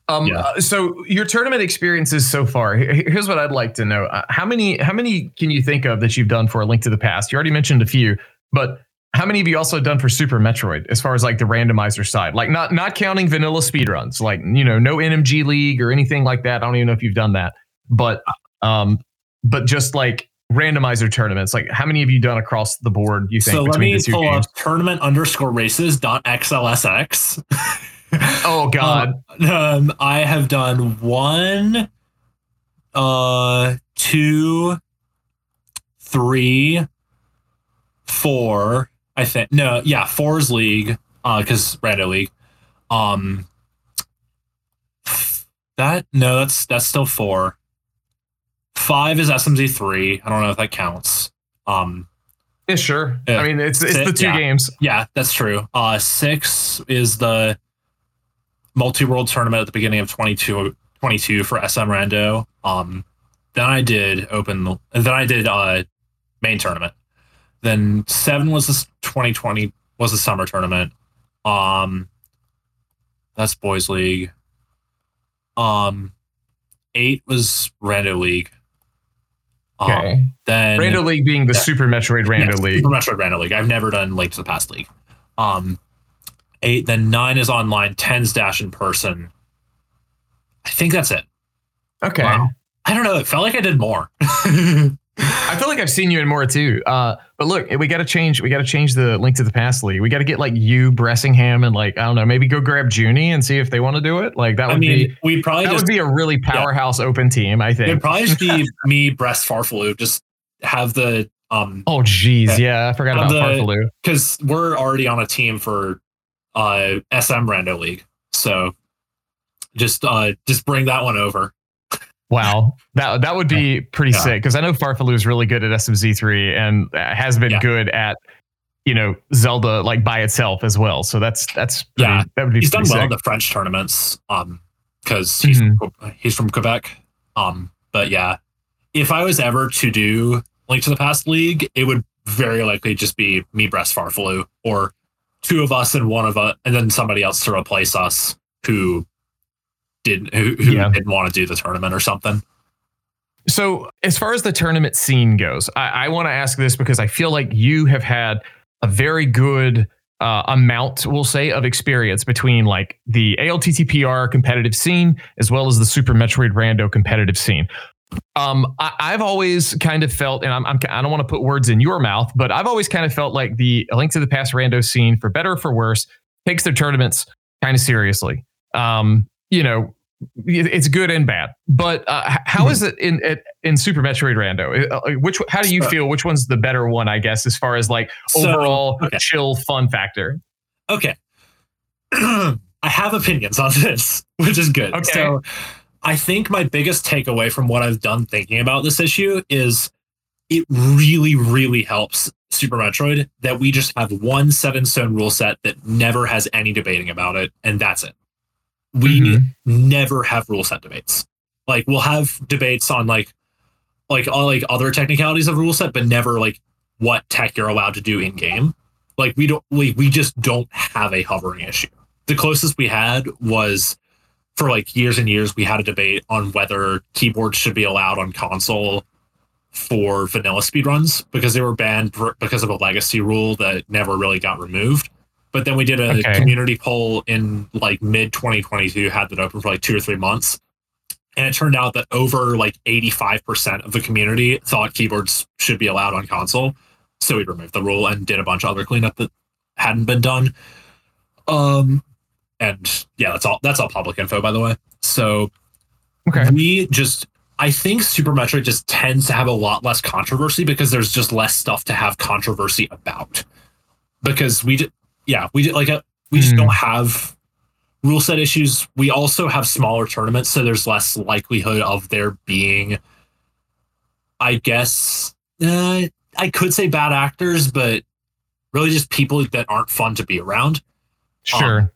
Um, Yeah. uh, so your tournament experiences so far. Here's what I'd like to know: uh, how many, how many can you think of that you've done for a Link to the Past? You already mentioned a few, but how many have you also done for Super Metroid, as far as like the randomizer side? Like not not counting vanilla speedruns, like you know, no NMG League or anything like that. I don't even know if you've done that, but um, but just like randomizer tournaments. Like how many have you done across the board? You think So let me pull games? up tournament underscore races dot xlsx. Oh God, Um, I have done one, uh, two, three, four. I think no, yeah, four is league, uh, because rando league. Um, that no, that's that's still four. Five is SMZ three. I don't know if that counts. Um, yeah, sure. Yeah. I mean, it's it's the two Yeah. games. Yeah, that's true. Uh, six is the multi world tournament at the beginning of 22, 22 for SM Rando. Um, then I did open. Then I did uh, main tournament. Then seven was this 2020 was the summer tournament. Um, that's boys league. Um, eight was Rando League. Um, Okay. Then Rando League being the Yeah. Super Metroid Rando Yes, League. Super Metroid Rando League. I've never done Link to the Past League. Um, eight, then nine is online. Ten's Dash in person. I think that's it. Okay. Wow. I don't know. It felt like I did more. I feel like I've seen you in more too. Uh, but look, we got to change. We got to change the link to the past league. We got to get like you, Bressingham, and like I don't know, maybe go grab Junie and see if they want to do it. Like that would I mean, be we'd probably that just would be a really powerhouse open team. I think it'd probably just be me, Bress Farfaloo, just have the um Oh geez, Yeah. yeah, I forgot about the- Farfaloo. because we're already on a team for uh SM Rando League, so just uh just bring that one over. Wow, that that would be pretty Yeah. sick because I know Farfaloo is really good at SMZ3 and uh, has been Yeah. good at you know Zelda like by itself as well. So that's that's pretty, Yeah. that would be He's done well in the French tournaments, um, because he's Mhm. from, he's from Quebec. Um, but yeah, if I was ever to do Link to the Past League, it would very likely just be me, Bress Farfaloo, or two of us and one of us, and then somebody else to replace us who didn't who, who Yeah. didn't want to do the tournament or something. So, as far as the tournament scene goes, I, I want to ask this because I feel like you have had a very good uh, amount, we'll say, of experience between like the ALTTPR competitive scene as well as the Super Metroid Rando competitive scene. Um, I, I've always kind of felt, and I'm, I'm I don't want to put words in your mouth, but I've always kind of felt like the Link to the Past Rando scene, for better or for worse, takes their tournaments kind of seriously. Um, you know, it's good and bad. But uh, how is it in in, Super Metroid Rando? Uh, Which how do you So- feel? Which one's the better one? I guess as far as like So, overall okay. chill fun factor. Okay. I have opinions on this, which is good. Okay. So I think my biggest takeaway from what I've done thinking about this issue is it really, really helps Super Metroid that we just have one set in stone rule set that never has any debating about it, and that's it. We Mhm. never have rule set debates. Like we'll have debates on like like all like other technicalities of rule set, but never like what tech you're allowed to do in game. Like we don't we we just don't have a hovering issue. The closest we had was for like years and years we had a debate on whether keyboards should be allowed on console for vanilla speedruns because they were banned because of a legacy rule that never really got removed. But then we did a Okay. community poll in like mid 2022, had that open for like two or three months. And it turned out that over like 85% of the community thought keyboards should be allowed on console. So we removed the rule and did a bunch of other cleanup that hadn't been done. Um, and yeah, that's all. That's all public info, by the way. So Okay. we just I think Super Metroid just tends to have a lot less controversy because there's just less stuff to have controversy about. Because we just yeah, we like a, we just Hmm. don't have rule set issues. We also have smaller tournaments, so there's less likelihood of there being I guess uh, I could say bad actors, but really just people that aren't fun to be around Sure.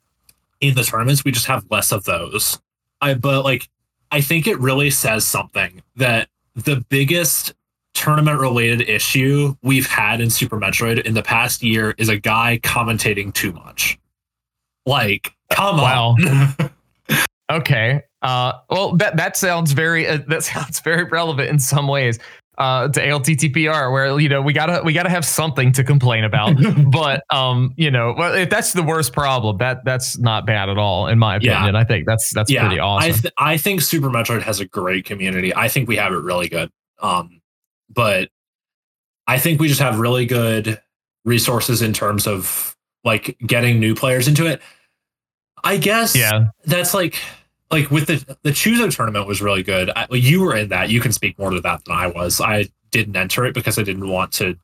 in the tournaments. We just have less of those. I but like I think it really says something that the biggest tournament related issue we've had in Super Metroid in the past year is a guy commentating too much. Like, come Wow. on. Okay. Uh, well, that that sounds very uh, that sounds very relevant in some ways uh, to ALTTPR, where you know we gotta we gotta have something to complain about. but um, you know, well, if that's the worst problem, that that's not bad at all, in my Yeah. opinion. I think that's that's pretty awesome. I th- I think Super Metroid has a great community. I think we have it really good. Um, but I think we just have really good resources in terms of like getting new players into it. I guess yeah. that's like like with the the Chozo tournament was really good. I, well, you were in that. You can speak more to that than I was. I didn't enter it because I didn't want to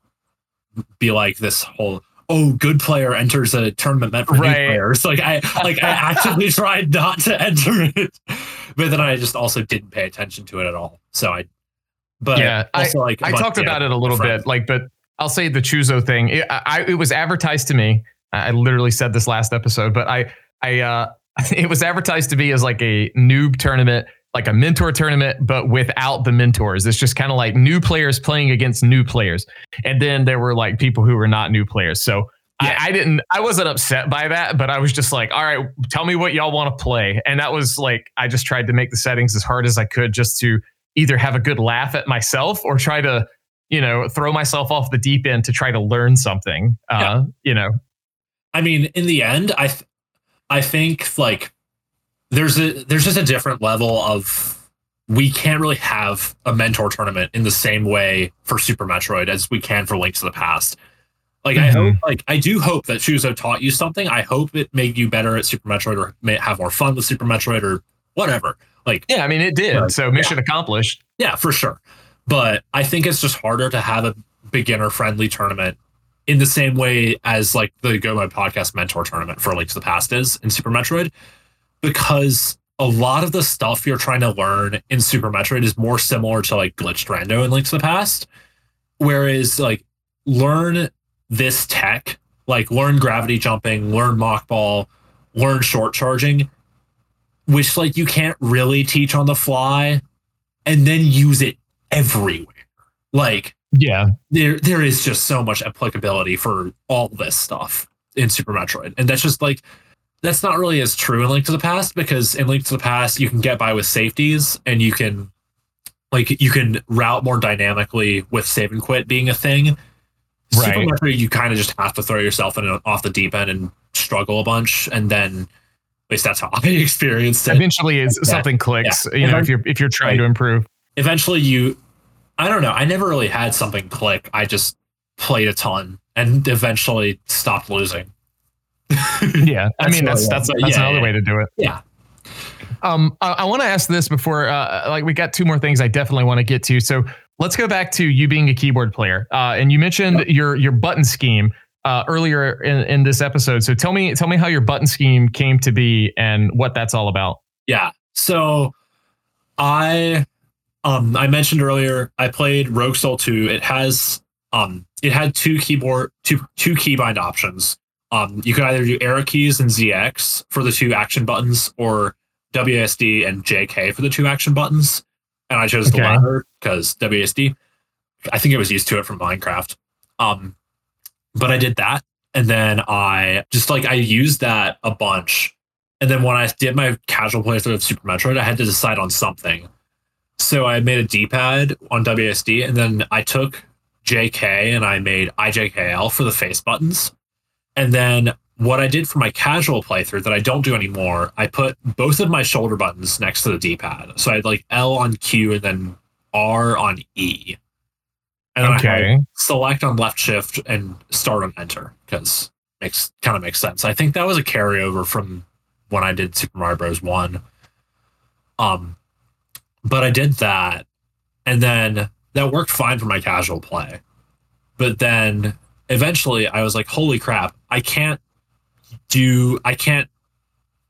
be like this whole oh good player enters a tournament meant for new Right. players. Like I like I actively tried not to enter it, but then I just also didn't pay attention to it at all. So I, but Yeah, I- like I but, talked yeah, about it a little bit, like, but I'll say the Chozo thing. It, I, it was advertised to me. I literally said this last episode, but I, I, uh, it was advertised to me as like a noob tournament, like a mentor tournament, but without the mentors. It's just kind of like new players playing against new players. And then there were like people who were not new players. So Yeah. I, I didn't, I wasn't upset by that, but I was just like, all right, tell me what y'all want to play. And that was like, I just tried to make the settings as hard as I could just to either have a good laugh at myself or try to, you know, throw myself off the deep end to try to learn something. Uh, Yeah. you know, I mean, in the end, I th- I think like there's a there's just a different level of we can't really have a mentor tournament in the same way for Super Metroid as we can for Links to the Past. Like I Mhm. hope, like I do hope that Chozo taught you something. I hope it made you better at Super Metroid or may have more fun with Super Metroid or whatever. Like yeah, I mean, it did. Right. So mission accomplished. yeah, for sure. But I think it's just harder to have a beginner friendly tournament in the same way as like the Go Mode Podcast Mentor tournament for Links to the Past is in Super Metroid, because a lot of the stuff you're trying to learn in Super Metroid is more similar to like Glitched Rando in Links to the Past. Whereas like learn this tech, like learn gravity jumping, learn mock ball, learn short charging, which like you can't really teach on the fly and then use it everywhere. Like Yeah. there there is just so much applicability for all this stuff in Super Metroid. And that's just like that's not really as true in Link to the Past because in Link to the Past you can get by with safeties and you can like you can route more dynamically with save and quit being a thing. Super Right. Metroid you kind of just have to throw yourself in off the deep end and struggle a bunch and then at least that's how I experienced it Eventually, is Yeah. something clicks. Yeah. You know, if you're if you're trying Right. to improve. eventually you i don't know i never really had something click i just played a ton and eventually stopped losing Yeah, I mean that's really that's that's Yeah, another yeah. way to do it. yeah Um, I, I want to ask this before, uh, like we got two more things I definitely want to get to. So let's go back to you being a keyboard player, uh, and you mentioned your your button scheme uh, earlier in, in this episode. So tell me tell me how your button scheme came to be and what that's all about. yeah so i um i mentioned earlier i played rogue soul 2 it has um it had two keyboard two two keybind options um you could either do arrow keys and zx for the two action buttons or WSD and JK for the two action buttons. And I chose the latter because WSD, I think I was used to it from Minecraft. Um, but I did that. And then I just like, I used that a bunch. And then when I did my casual playthrough of Super Metroid, I had to decide on something. So I made a D pad on WSD and then I took JK and I made IJKL for the face buttons. And then what I did for my casual playthrough that I don't do anymore, I put both of my shoulder buttons next to the D pad. So I had like L on Q and then R on E. And then I had select on left shift and start on enter because makes kind of makes sense. I think that was a carryover from when I did Super Mario Bros. One. Um, but I did that, and then that worked fine for my casual play. But then eventually, I was like, "Holy crap! I can't do. I can't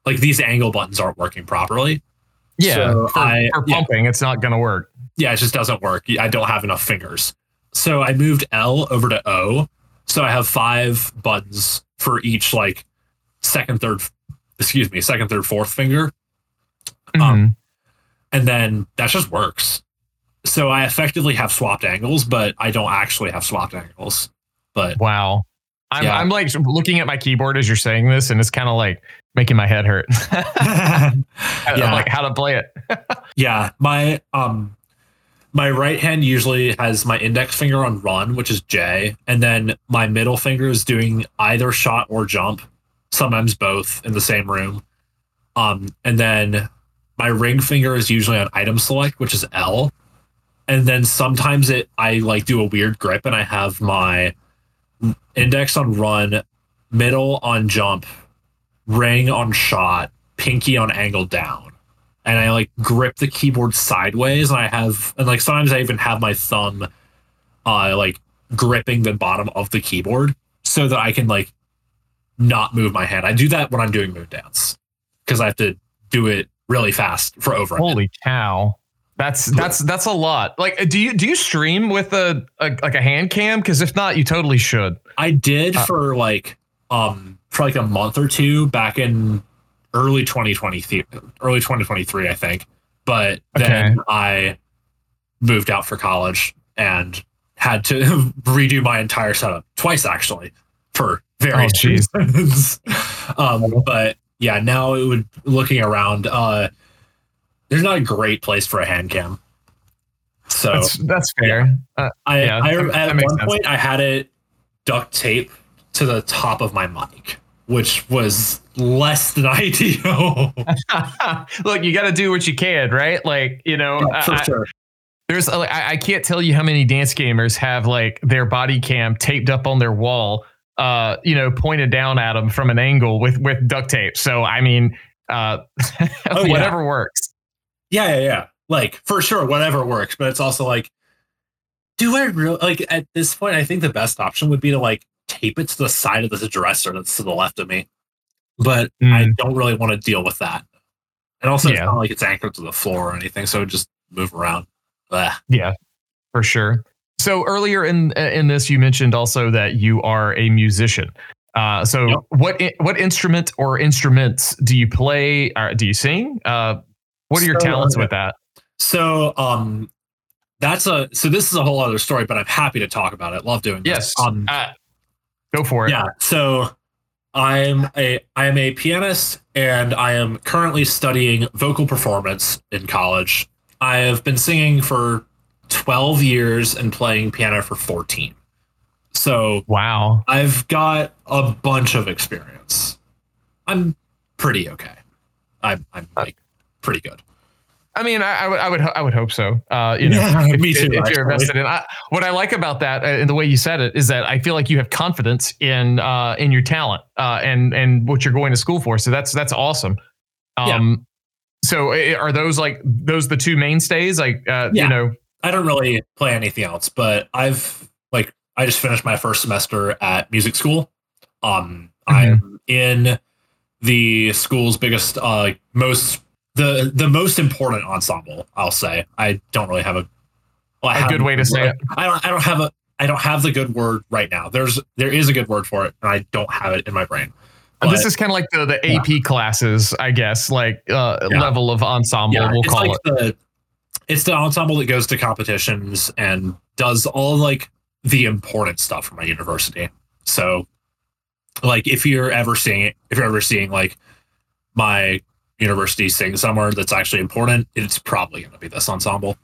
like these angle buttons aren't working properly." yeah, So for, I- for yeah. pumping, it's not going to work. yeah, it just doesn't work. I don't have enough fingers. So I moved L over to O. So I have five buttons for each like second, third, excuse me, second, third, fourth finger. Um, Mhm. And then that just works. So I effectively have swapped angles, but I don't actually have swapped angles. But wow, I'm Yeah. I'm like looking at my keyboard as you're saying this, and it's kind of like making my head hurt. I'm Yeah. like how to play it. Yeah, my um my right hand usually has my index finger on run, which is J, and then my middle finger is doing either shot or jump, sometimes both in the same room. Um and then my ring finger is usually on item select, which is L. And then sometimes it I like do a weird grip and I have my index on run, middle on jump, ring on shot, pinky on angle down and I like grip the keyboard sideways, and I have, and like sometimes I even have my thumb, uh, like gripping the bottom of the keyboard so that I can like not move my hand. I do that when I'm doing Moon Dance because I have to do it really fast for over. a minute. Holy cow. That's that's that's a lot. Like, do you do you stream with a, a like a hand cam? Because if not, you totally should. I did Uh, for like um for like a month or two back in early 2020 early 2023 I think. But then I moved out for college and had to redo my entire setup twice actually for various Oh, reasons. um, but yeah, now it would looking around. Uh, there's not a great place for a hand cam. So That's that's fair. Uh, I, yeah, I at one sense. point I had it duct tape to the top of my mic, which was less than ideal. Look, you got to do what you can, right? Like, you know, for I- sure. there's uh, I, I can't tell you how many dance gamers have like their body cam taped up on their wall, uh, you know, pointed down at them from an angle with with duct tape. So I mean, uh, Oh, yeah. whatever works. Yeah, yeah, yeah. Like for sure, whatever works. But it's also like, do I really like at this point? I think the best option would be to like tape it to the side of the dresser that's to the left of me. But I Mm. don't really want to deal with that. And also, it's not like it's anchored to the floor or anything, so just move around. Ugh. Yeah, for sure. So earlier in in this, you mentioned also that you are a musician. Uh, so Yep. what what instrument or instruments do you play? Or do you sing? Uh, what are your talents uh, with that? So, um, that's a so this is a whole other story, but I'm happy to talk about it. Love doing this. Yes. Um, Uh, go for it. yeah. So, I'm a I am a pianist, and I am currently studying vocal performance in college. I have been singing for 12 years and playing piano for 14. So Wow. I've got a bunch of experience. I'm pretty okay. I'm I'm like pretty good. I mean, I, I would, I would, I would hope so. Uh, you know, Yeah, if, me too, if you're actually. invested in. I, what I like about that, uh, and the way you said it, is that I feel like you have confidence in uh, in your talent uh, and and what you're going to school for. So that's that's awesome. Um, So uh, are those like those the two mainstays? Like, uh, Yeah. you know, I don't really play anything else, but I've like I just finished my first semester at music school. Um, I'm in the school's biggest, uh, most the the most important ensemble. I'll say I don't really have a well, A good way to say it. I don't. I don't have a. I don't have the good word right now. There's there is a good word for it, and I don't have it in my brain. Uh, this is kind of like the the AP classes, I guess, like uh, Yeah. level of ensemble. yeah, we'll it's call like it. the it's the ensemble that goes to competitions and does all like the important stuff for my university. So like if you're ever seeing it, if you're ever seeing like my university sing somewhere that's actually important, it's probably going to be this ensemble.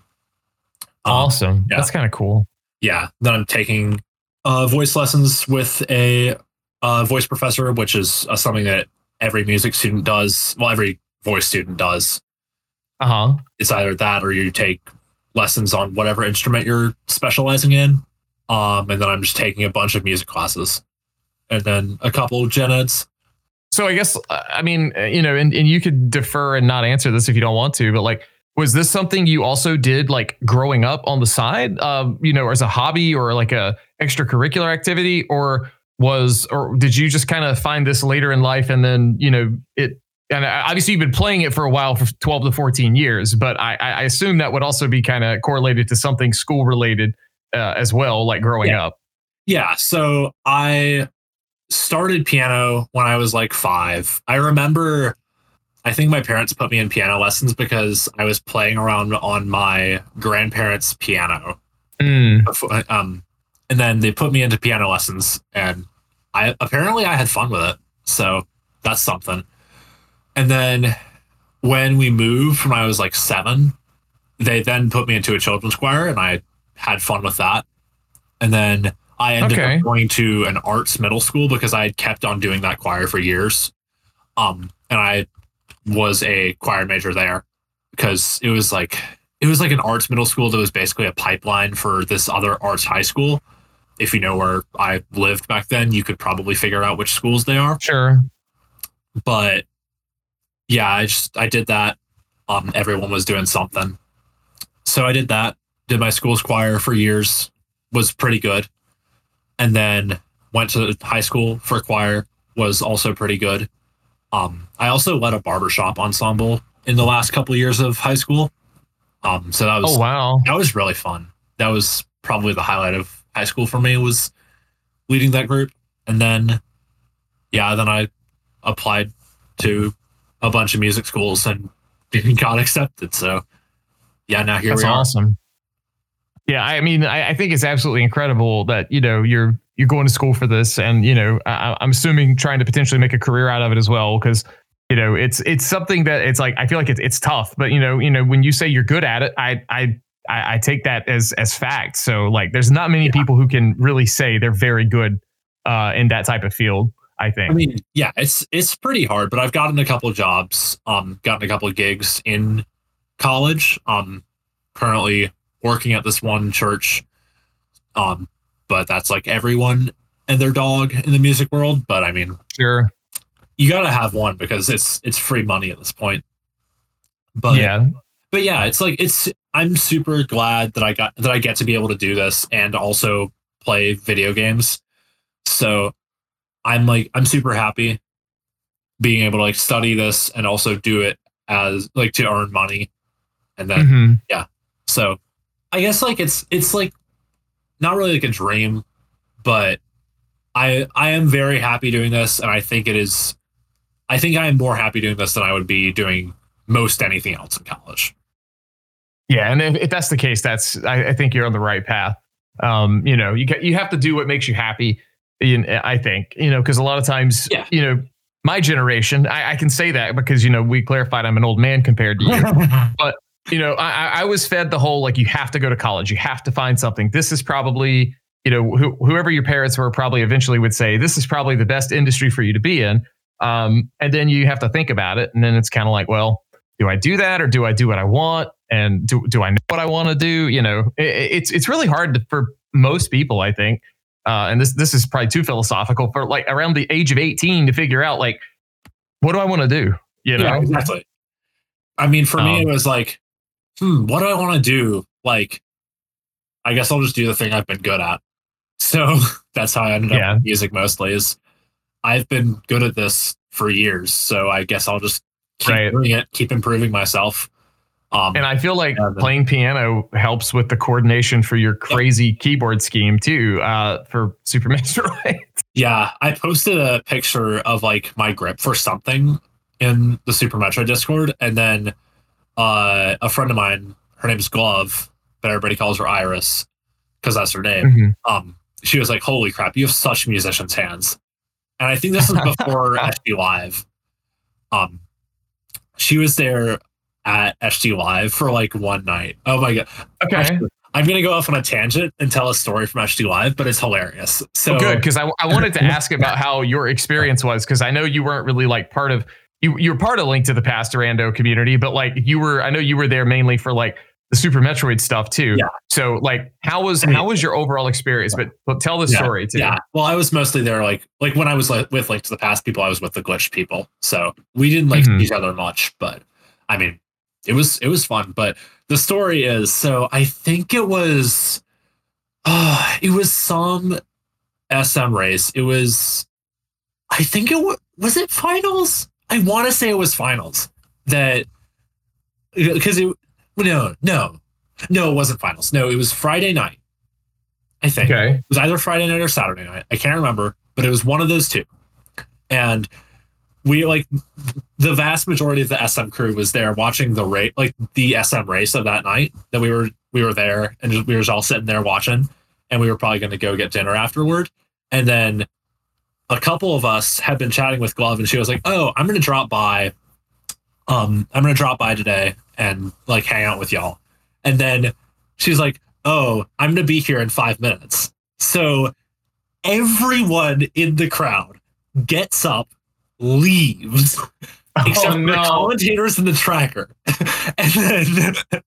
Um, Awesome. yeah. That's kind of cool. yeah. Then I'm taking uh, voice lessons with a uh, voice professor, which is uh, something that every music student does. Well, every voice student does Uh huh. it's either that or you take lessons on whatever instrument you're specializing in. Um, and then I'm just taking a bunch of music classes and then a couple gen eds. So I guess uh, I mean uh, you know, and, and you could defer and not answer this if you don't want to, but like, was this something you also did like growing up on the side, um, you know, as a hobby or like a extracurricular activity, or was or did you just kind of find this later in life and then you know it? And obviously you've been playing it for a while for 12 to 14 years, but I, I I assume that would also be kind of correlated to something school related uh, as well, like growing Yeah. up. Yeah. So I started piano when I was like five. I remember, I think my parents put me in piano lessons because I was playing around on my grandparents' piano. Mm. before- um, and then they put me into piano lessons, and I apparently I had fun with it. So that's something. And then when we moved when I was like seven, they then put me into a children's choir, and I had fun with that. And then I ended Okay. up going to an arts middle school because I had kept on doing that choir for years. Um, and I was a choir major there because it was like it was like an arts middle school that was basically a pipeline for this other arts high school. If you know where I lived back then, you could probably figure out which schools they are. Sure. But yeah, I just I did that. Um, everyone was doing something, so I did that. Did my school's choir for years, was pretty good, and then went to high school for choir, was also pretty good. Um, I also led a barbershop ensemble in the last couple of years of high school. Um, so that was Oh wow. that was really fun. That was probably the highlight of high school for me was leading that group. And then yeah, then I applied to a bunch of music schools and got accepted. So yeah, now here That's we are. awesome. Yeah, I mean, I, I think it's absolutely incredible that you know you're you're going to school for this, and you know, I, I'm assuming trying to potentially make a career out of it as well, because you know, it's it's something that it's like I feel like it's it's tough, but you know, you know, when you say you're good at it, I I I, I take that as as fact. So like, there's not many Yeah. people who can really say they're very good uh, in that type of field. I think. I mean, yeah, it's it's pretty hard, but I've gotten a couple jobs, um, gotten a couple of gigs in college. Um, currently working at this one church, um, but that's like everyone and their dog in the music world. But I mean, sure. you gotta have one because it's it's free money at this point. But yeah. but yeah, it's like it's I'm super glad that I got that I get to be able to do this and also play video games. So I'm like I'm super happy being able to like study this and also do it as like to earn money. And then Mhm. so I guess like it's it's like not really like a dream, but I I am very happy doing this and I think it is I think I am more happy doing this than I would be doing most anything else in college. Yeah, and if, if that's the case, that's I, I think you're on the right path. Um, you know, you you have to do what makes you happy. in- I think you know because a lot of times, Yeah. you know, my generation, I, I can say that because you know we clarified I'm an old man compared to you. you know, I, I- was fed the whole like you have to go to college, you have to find something. This is probably you know who, whoever your parents were probably eventually would say this is probably the best industry for you to be in. Um, and then you have to think about it, and then it's kind of like, well, do I do that or do I do what I want? And do do I know what I want to do? You know, it, it's it's really hard to, for most people, I think. Uh, and this this is probably too philosophical for like around the age of 18 to figure out like what do I want to do? You know, Yeah, exactly. I mean, for me, Um, it was like, hmm, what do I want to do? Like, I guess I'll just do the thing I've been good at. So that's how I ended up Yeah. with music mostly. Is I've been good at this for years, so I guess I'll just keep Right. doing it, keep improving myself. Um, And I feel like Yeah, playing piano helps with the coordination for your crazy keyboard scheme too, uh, for Super Metroid. Yeah, I posted a picture of like my grip for something in the Super Metroid Discord, and then uh, a friend of mine, her name's Glove, but everybody calls her Iris because that's her name. Mhm. Um, she was like, "Holy crap, you have such musician's hands!" And I think this was before SG Live. Um, she was there at SG Live for like one night. Oh my god! Okay. Actually, I'm gonna go off on a tangent and tell a story from SG Live, but it's hilarious. So Oh, good because I, I wanted to ask about how your experience was because I know you weren't really like part of you you're part of Link to the Past Rando community, but like you were I know you were there mainly for like the Super Metroid stuff too. Yeah. So like how was how was your overall experience? But, but tell the Yeah, story too. Yeah. Well, I was mostly there, like, like when I was like, with Link to the Past people, I was with the glitch people, so we didn't like Mhm. each other much. But I mean, it was it was fun. But the story is, so I think it was, uh, it was some SM race. It was, I think it was, was it finals. I want to say it was finals that because it no no no it wasn't finals. No, it was Friday night. I think Okay. it was either Friday night or Saturday night. I can't remember, but it was one of those two. And we like the vast majority of the SM crew was there watching the race, like the SM race of that night. That we were we were there and we were just all sitting there watching, and we were probably going to go get dinner afterward. And then a couple of us had been chatting with Glove, and she was like, "Oh, I'm going to drop by. Um, I'm going to drop by today and like hang out with y'all." And then she's like, oh, I'm going to be here in five minutes. So everyone in the crowd gets up, leaves, except Oh for the commentators and the tracker. and then,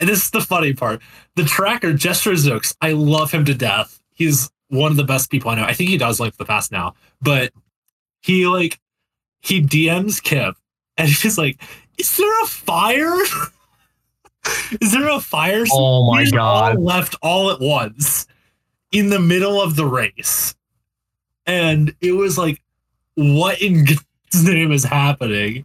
and this is the funny part the tracker, Jester Zooks, I love him to death. He's one of the best people I know. I think he does like the past now, but he like, he DMs Kip and he's like, is there a fire? Is there a fire? Oh my god. all left all at once in the middle of the race, and it was like, what in God's name is happening?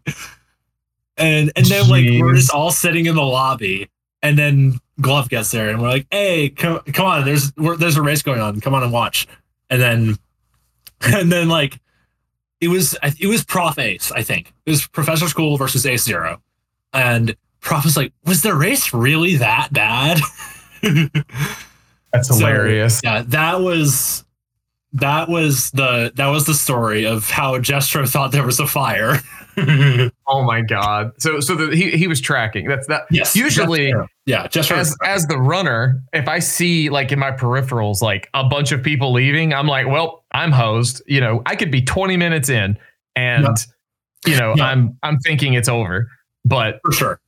And and then like we're just all sitting in the lobby, and then Glove gets there, and we're like, hey, come, come on, there's we're, there's a race going on, come on and watch, and then and then like. It was it was Prof Ace, I think. It was Professor School versus Ace Zero, and Prof was like, "Was the race really that bad?" That's So, hilarious. yeah, that was that was the that was the story of how Jestro thought there was a fire. oh my god. So so the, he he was tracking. That's that. yes, Usually- Jestro. yeah, Jestro. As as the runner, if I see like in my peripherals like a bunch of people leaving, I'm like, well, I'm hosed. You know, I could be 20 minutes in, and you know, Yeah. I'm I'm thinking it's over. But for sure.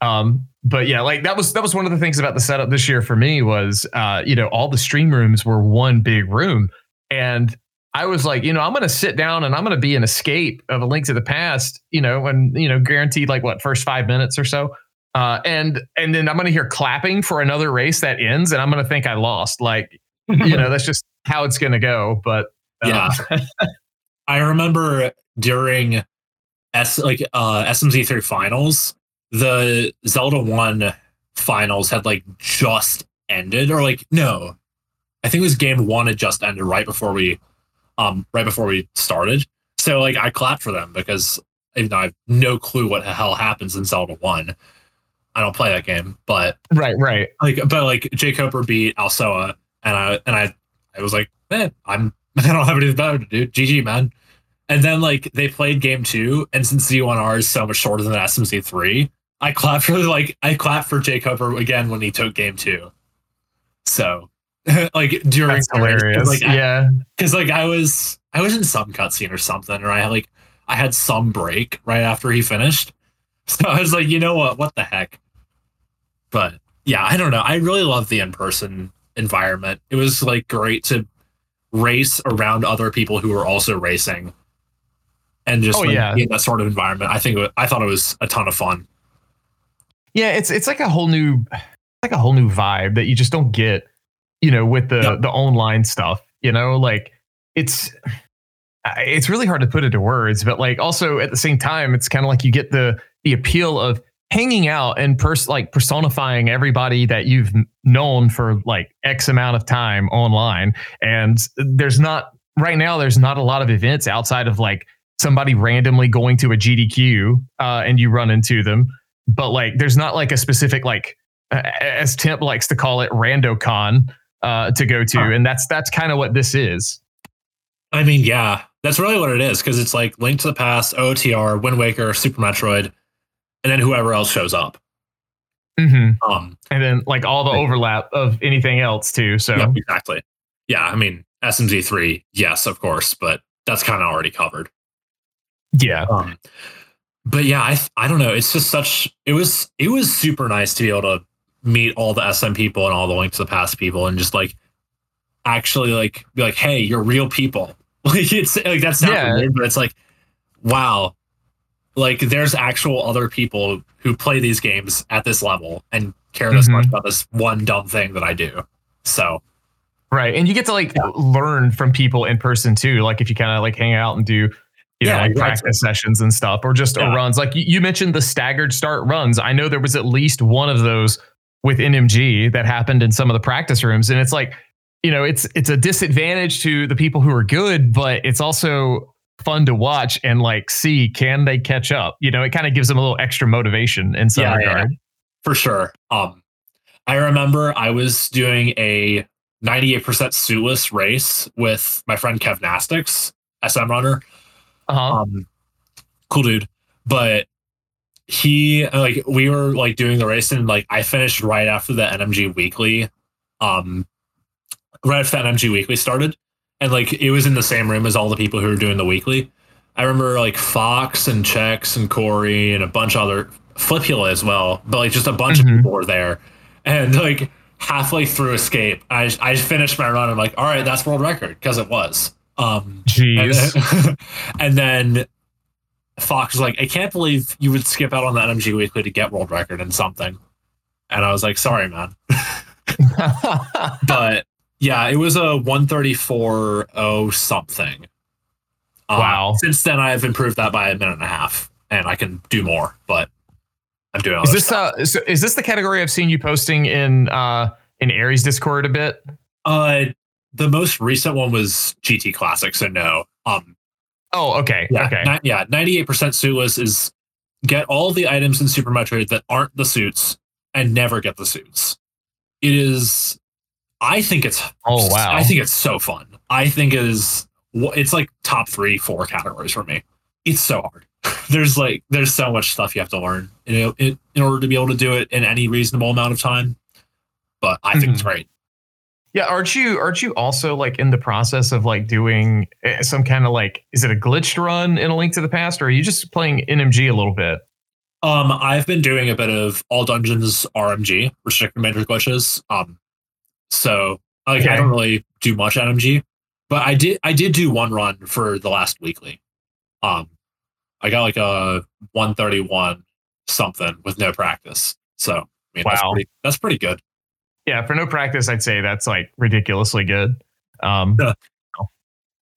um, but yeah, like that was that was one of the things about the setup this year for me was uh, you know, all the stream rooms were one big room. And I was like, you know, I'm gonna sit down and I'm gonna be an escape of a link to the past, you know, and you know, guaranteed like what first five minutes or so. Uh, and and then I'm gonna hear clapping for another race that ends, and I'm gonna think I lost. Like, you know, that's just how it's gonna go. But uh, Yeah. I remember during S like uh SMZ3 finals, the Zelda 1 finals had like just ended or like no. I think it was game 1 had just ended right before we um right before we started. So like I clapped for them because even though I have no clue what the hell happens in Zelda 1. I don't play that game, but right, right. like but like Jay Cooper beat Alsoa and I and I I was like, man, I'm I don't have anything better to do. GG man. And then like they played game two, and since Z1R is so much shorter than SMZ three, I clapped for like I clapped for Jay Cooper again when he took game two. So like during That's the race, 'cause, hilarious. Like, yeah. because like I was I was in some cutscene or something, or I had like I had some break right after he finished. So I was like, you know what? What the heck? But yeah, I don't know. I really love the in-person environment. It was like great to race around other people who were also racing. And just Oh, like, yeah. in that sort of environment. I think it wa- I thought it was a ton of fun. Yeah, it's it's like a whole new like a whole new vibe that you just don't get, you know, with the Yep. the online stuff. You know, like it's it's really hard to put into words, but like also at the same time, it's kind of like you get the the appeal of hanging out and pers- like personifying everybody that you've known for like X amount of time online. And there's not right now. There's not a lot of events outside of like somebody randomly going to a GDQ uh, and you run into them but like there's not like a specific like uh, as Temp likes to call it RandoCon uh, to go to, Huh. and that's that's kind of what this is. I mean, yeah, that's really what it is because it's like Link to the Past, OTR, Wind Waker, Super Metroid, and then whoever else shows up. hmm Um, And then like all the overlap of anything else too. So Yeah, exactly. Yeah, I mean SMZ three, yes, of course, but that's kind of already covered. yeah, Um, but yeah, I I don't know. It's just such. It was it was super nice to be able to meet all the SM people and all the links to the Past people, and just like actually like be like, hey, you're real people. Like it's like that's sounds Yeah. weird, but it's like, wow, like there's actual other people who play these games at this level and care this Mhm. much about this one dumb thing that I do. So right. And you get to like Yeah. learn from people in person too. Like if you kind of like hang out and do. You know, Yeah, like exactly. practice sessions and stuff, or just Yeah. runs. Like you mentioned the staggered start runs. I know there was at least one of those with NMG that happened in some of the practice rooms, and it's like, you know, it's it's a disadvantage to the people who are good, but it's also fun to watch and like see can they catch up. You know, it kind of gives them a little extra motivation in some Yeah, yeah. regard. for sure. Um, I remember I was doing a 98% suitless race with my friend Kev Nastics, SM runner. Uh-huh. Um, cool dude. But he like we were like doing the race and like I finished right after the NMG weekly. Um, right after the NMG weekly started, and like it was in the same room as all the people who were doing the weekly. I remember like Fox and Chex and Corey and a bunch of other Flipula as well, but like just a bunch Mhm. of people were there. And like halfway through escape, I I finished my run. I'm like, all right, that's world record because it was. Um, and Jeez. then, and then Fox was like, I can't believe you would skip out on the NMG Weekly to get world record in something. And I was like, sorry, man. But yeah, it was a 134 something. Um, Wow. Since then, I've improved that by a minute and a half, and I can do more. But I'm doing. is this stuff. uh so is this the category I've seen you posting in uh in Aries Discord a bit? Uh, the most recent one was GT Classic, so no. Um, Oh, okay. yeah, okay. ni- yeah, 98% suitless is get all the items in Super Metroid that aren't the suits and never get the suits. It is I think it's Oh wow. I think it's so fun. I think it is it's like top 3 4 categories for me. It's so hard. there's like there's so much stuff you have to learn in, in, in order to be able to do it in any reasonable amount of time. But I think mm-hmm. it's great. Yeah, aren't you aren't you also like in the process of like doing eh, some kind of like is it a glitched run in a link to the past or are you just playing NMG a little bit? Um I've been doing a bit of all dungeons RMG, restricted major glitches. Um so like okay. I don't really do much NMG, but I did I did do one run for the last weekly. Um I got like a 131 something with no practice. So I mean wow. that's pretty that's pretty good yeah, for no practice, I'd say that's like ridiculously good. Um, yeah.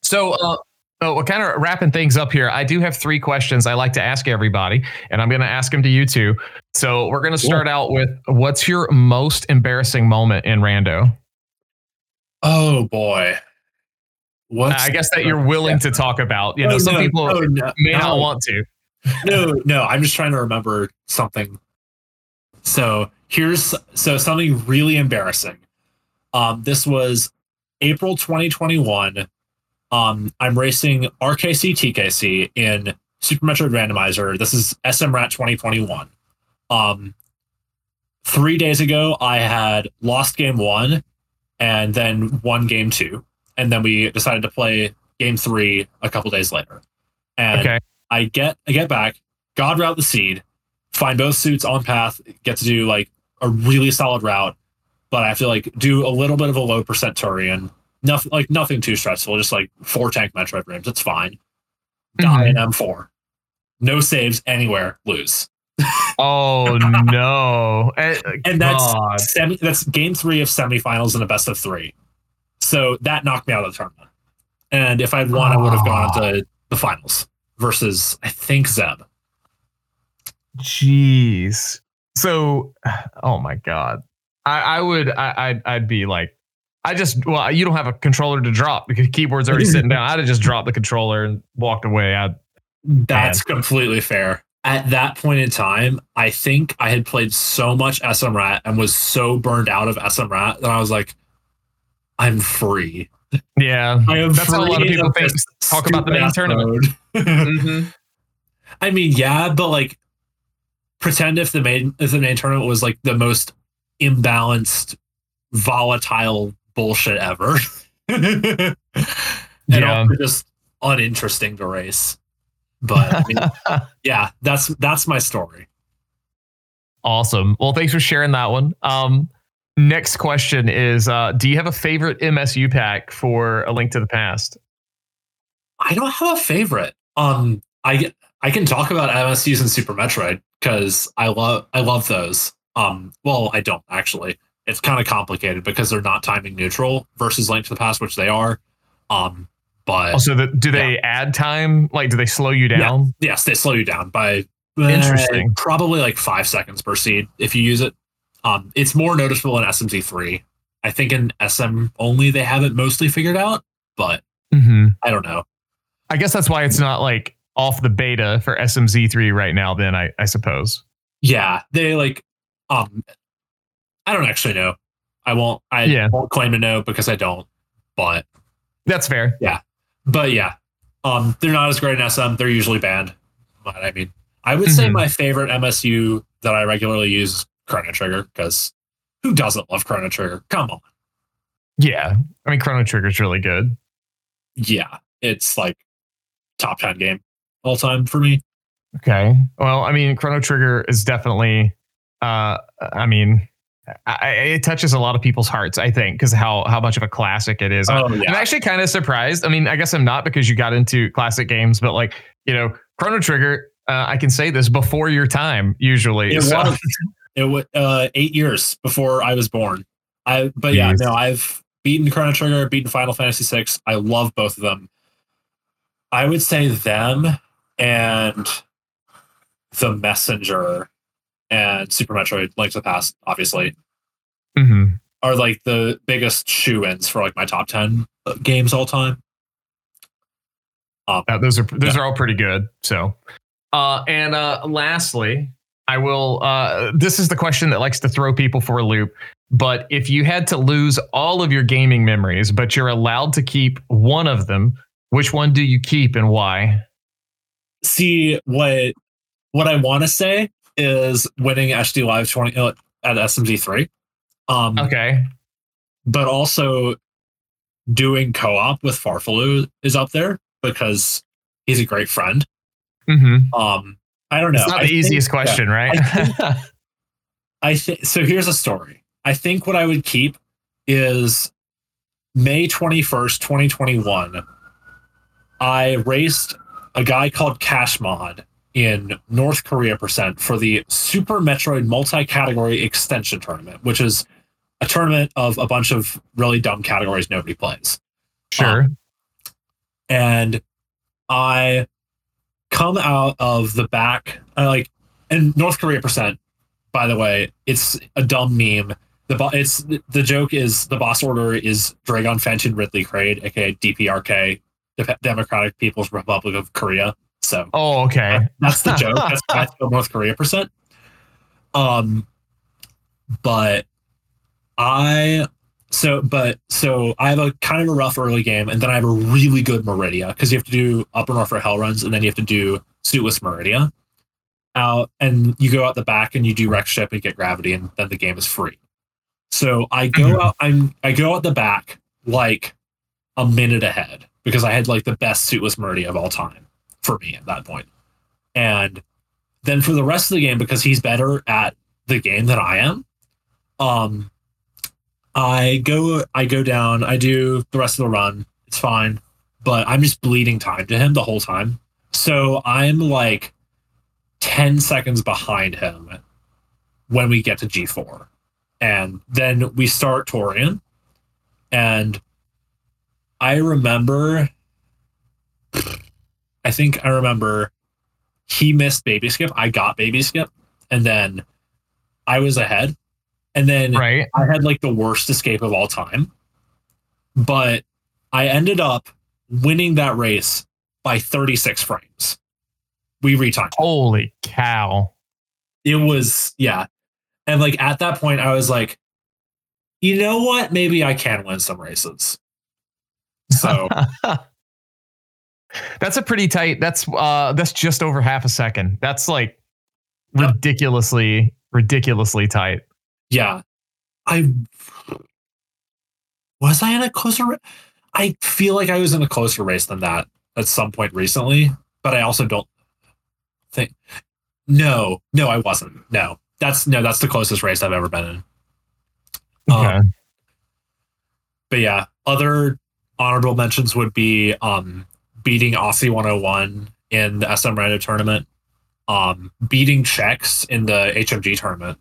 So, uh, so we're kind of wrapping things up here. I do have three questions I like to ask everybody, and I'm going to ask them to you too. So we're going to start out with what's your most embarrassing moment in Rando? Oh boy. What? I guess that you're willing yeah. to talk about. You know, some no, people no, no, may not want to. no, no, I'm just trying to remember something. So here's so something really embarrassing. Um, this was April 2021. Um, I'm racing RKC TKC in Super Metroid Randomizer. This is SMRAT 2021. Um, three days ago, I had lost game one and then won game two. And then we decided to play game three a couple days later. And okay. I get I get back, God route the seed, find both suits on path, get to do like a really solid route, but I have to like do a little bit of a low percent Tourian. Nothing like nothing too stressful, just like four tank Metroid rims. It's fine. Die mm-hmm. in M4. No saves anywhere, lose. oh no. Eh, and that's semi, that's game three of semifinals in a best of three. So that knocked me out of the tournament. And if I'd won, oh. I would have gone to the finals versus I think Zeb. Jeez. So, oh my god, I, I would, I, I'd, I'd be like, I just, well, you don't have a controller to drop because keyboard's already sitting down. I'd have just dropped the controller and walked away. I'd, That's man. completely fair. At that point in time, I think I had played so much SMRAT and was so burned out of SMRAT that I was like, I'm free. Yeah, I am that's how a lot of people think. Talk about the main tournament. mm-hmm. I mean, yeah, but like pretend if the main if the main tournament was like the most imbalanced, volatile bullshit ever. and yeah. just uninteresting to race. But I mean, yeah, that's that's my story. Awesome. Well, thanks for sharing that one. Um, next question is: uh, Do you have a favorite MSU pack for A Link to the Past? I don't have a favorite. Um, I I can talk about MSUs and Super Metroid because I love I love those. Um, well, I don't actually. It's kind of complicated because they're not timing neutral versus Link to the Past, which they are. Um, but also, the, do they yeah. add time? Like, do they slow you down? Yeah. Yes, they slow you down by interesting, uh, probably like five seconds per seed if you use it. Um, it's more noticeable in SMZ three. I think in SM only they have it mostly figured out, but mm-hmm. I don't know. I guess that's why it's not like off the beta for SMZ3 right now, then I, I suppose. Yeah. They like um I don't actually know. I won't I yeah. won't claim to know because I don't, but that's fair. Yeah. But yeah. Um they're not as great in SM. They're usually banned. But I mean, I would mm-hmm. say my favorite MSU that I regularly use is Chrono Trigger, because who doesn't love Chrono Trigger? Come on. Yeah. I mean Chrono Trigger is really good. Yeah. It's like top 10 game all time for me. Okay. Well, I mean, Chrono Trigger is definitely, uh, I mean, I, it touches a lot of people's hearts, I think, because how how much of a classic it is. Oh, yeah. I'm actually kind of surprised. I mean, I guess I'm not because you got into classic games, but like you know, Chrono Trigger. Uh, I can say this before your time, usually. It so. was. It was uh, eight years before I was born. I but Jeez. yeah, no, I've beaten Chrono Trigger, beaten Final Fantasy VI. I love both of them. I would say them and the messenger and super metroid like the past obviously mm-hmm. are like the biggest shoe-ins for like my top 10 games all time um, yeah, those are those yeah. are all pretty good so Uh, and uh, lastly, I will. Uh, this is the question that likes to throw people for a loop. But if you had to lose all of your gaming memories, but you're allowed to keep one of them, which one do you keep and why? See what what I want to say is winning HD Live 20 uh, at SMZ3. Um, Okay. but also doing co-op with Farfalu is up there because he's a great friend. Mm-hmm. Um, I don't know. It's not I the think- easiest question, right? I think so. Here's a story. I think what I would keep is May 21st, 2021. I raced a guy called Cashmod in North Korea percent for the Super Metroid multi-category extension tournament, which is a tournament of a bunch of really dumb categories nobody plays. sure. Um, and I come out of the back, I like, and North Korea percent. By the way, it's a dumb meme. The bo- it's the joke is the boss order is Draygon Phantoon Ridley Kraid, aka DPRK, Democratic People's Republic of Korea. So oh, okay. that's the joke. That's, that's the North Korea percent. Um, but I so but so I have a kind of a rough early game, and then I have a really good Maridia because you have to do Upper Norfair Hell runs, and then you have to do Suitless Maridia out, and you go out the back and you do wreck Ship and get Gravity, and then the game is free. So I go Mhm. out, I'm I go out the back like a minute ahead because I had like the best Suitless Maridia of all time for me at that point. And then for the rest of the game, because he's better at the game than I am, um, I go I go down, I do the rest of the run. It's fine, but I'm just bleeding time to him the whole time. So I'm like 10 seconds behind him when we get to G4. And then we start Tourian. And I remember I think I remember he missed baby skip. I got baby skip, and then I was ahead. And then Right. I had like the worst escape of all time. But I ended up winning that race by 36 frames. We retimed. Holy cow. It was, yeah. And like at that point, I was like, you know what? Maybe I can win some races. So that's a pretty tight. That's uh that's just over half a second. That's like ridiculously ridiculously tight. yeah. I was I in a closer ra- I feel like I was in a closer race than that at some point recently, but I also don't think no, no, I wasn't. No. That's no, that's the closest race I've ever been in. Um, Okay. but yeah, other honorable mentions would be um, beating Aussie 101 in the SM Random tournament, um, beating Chex in the HMG tournament.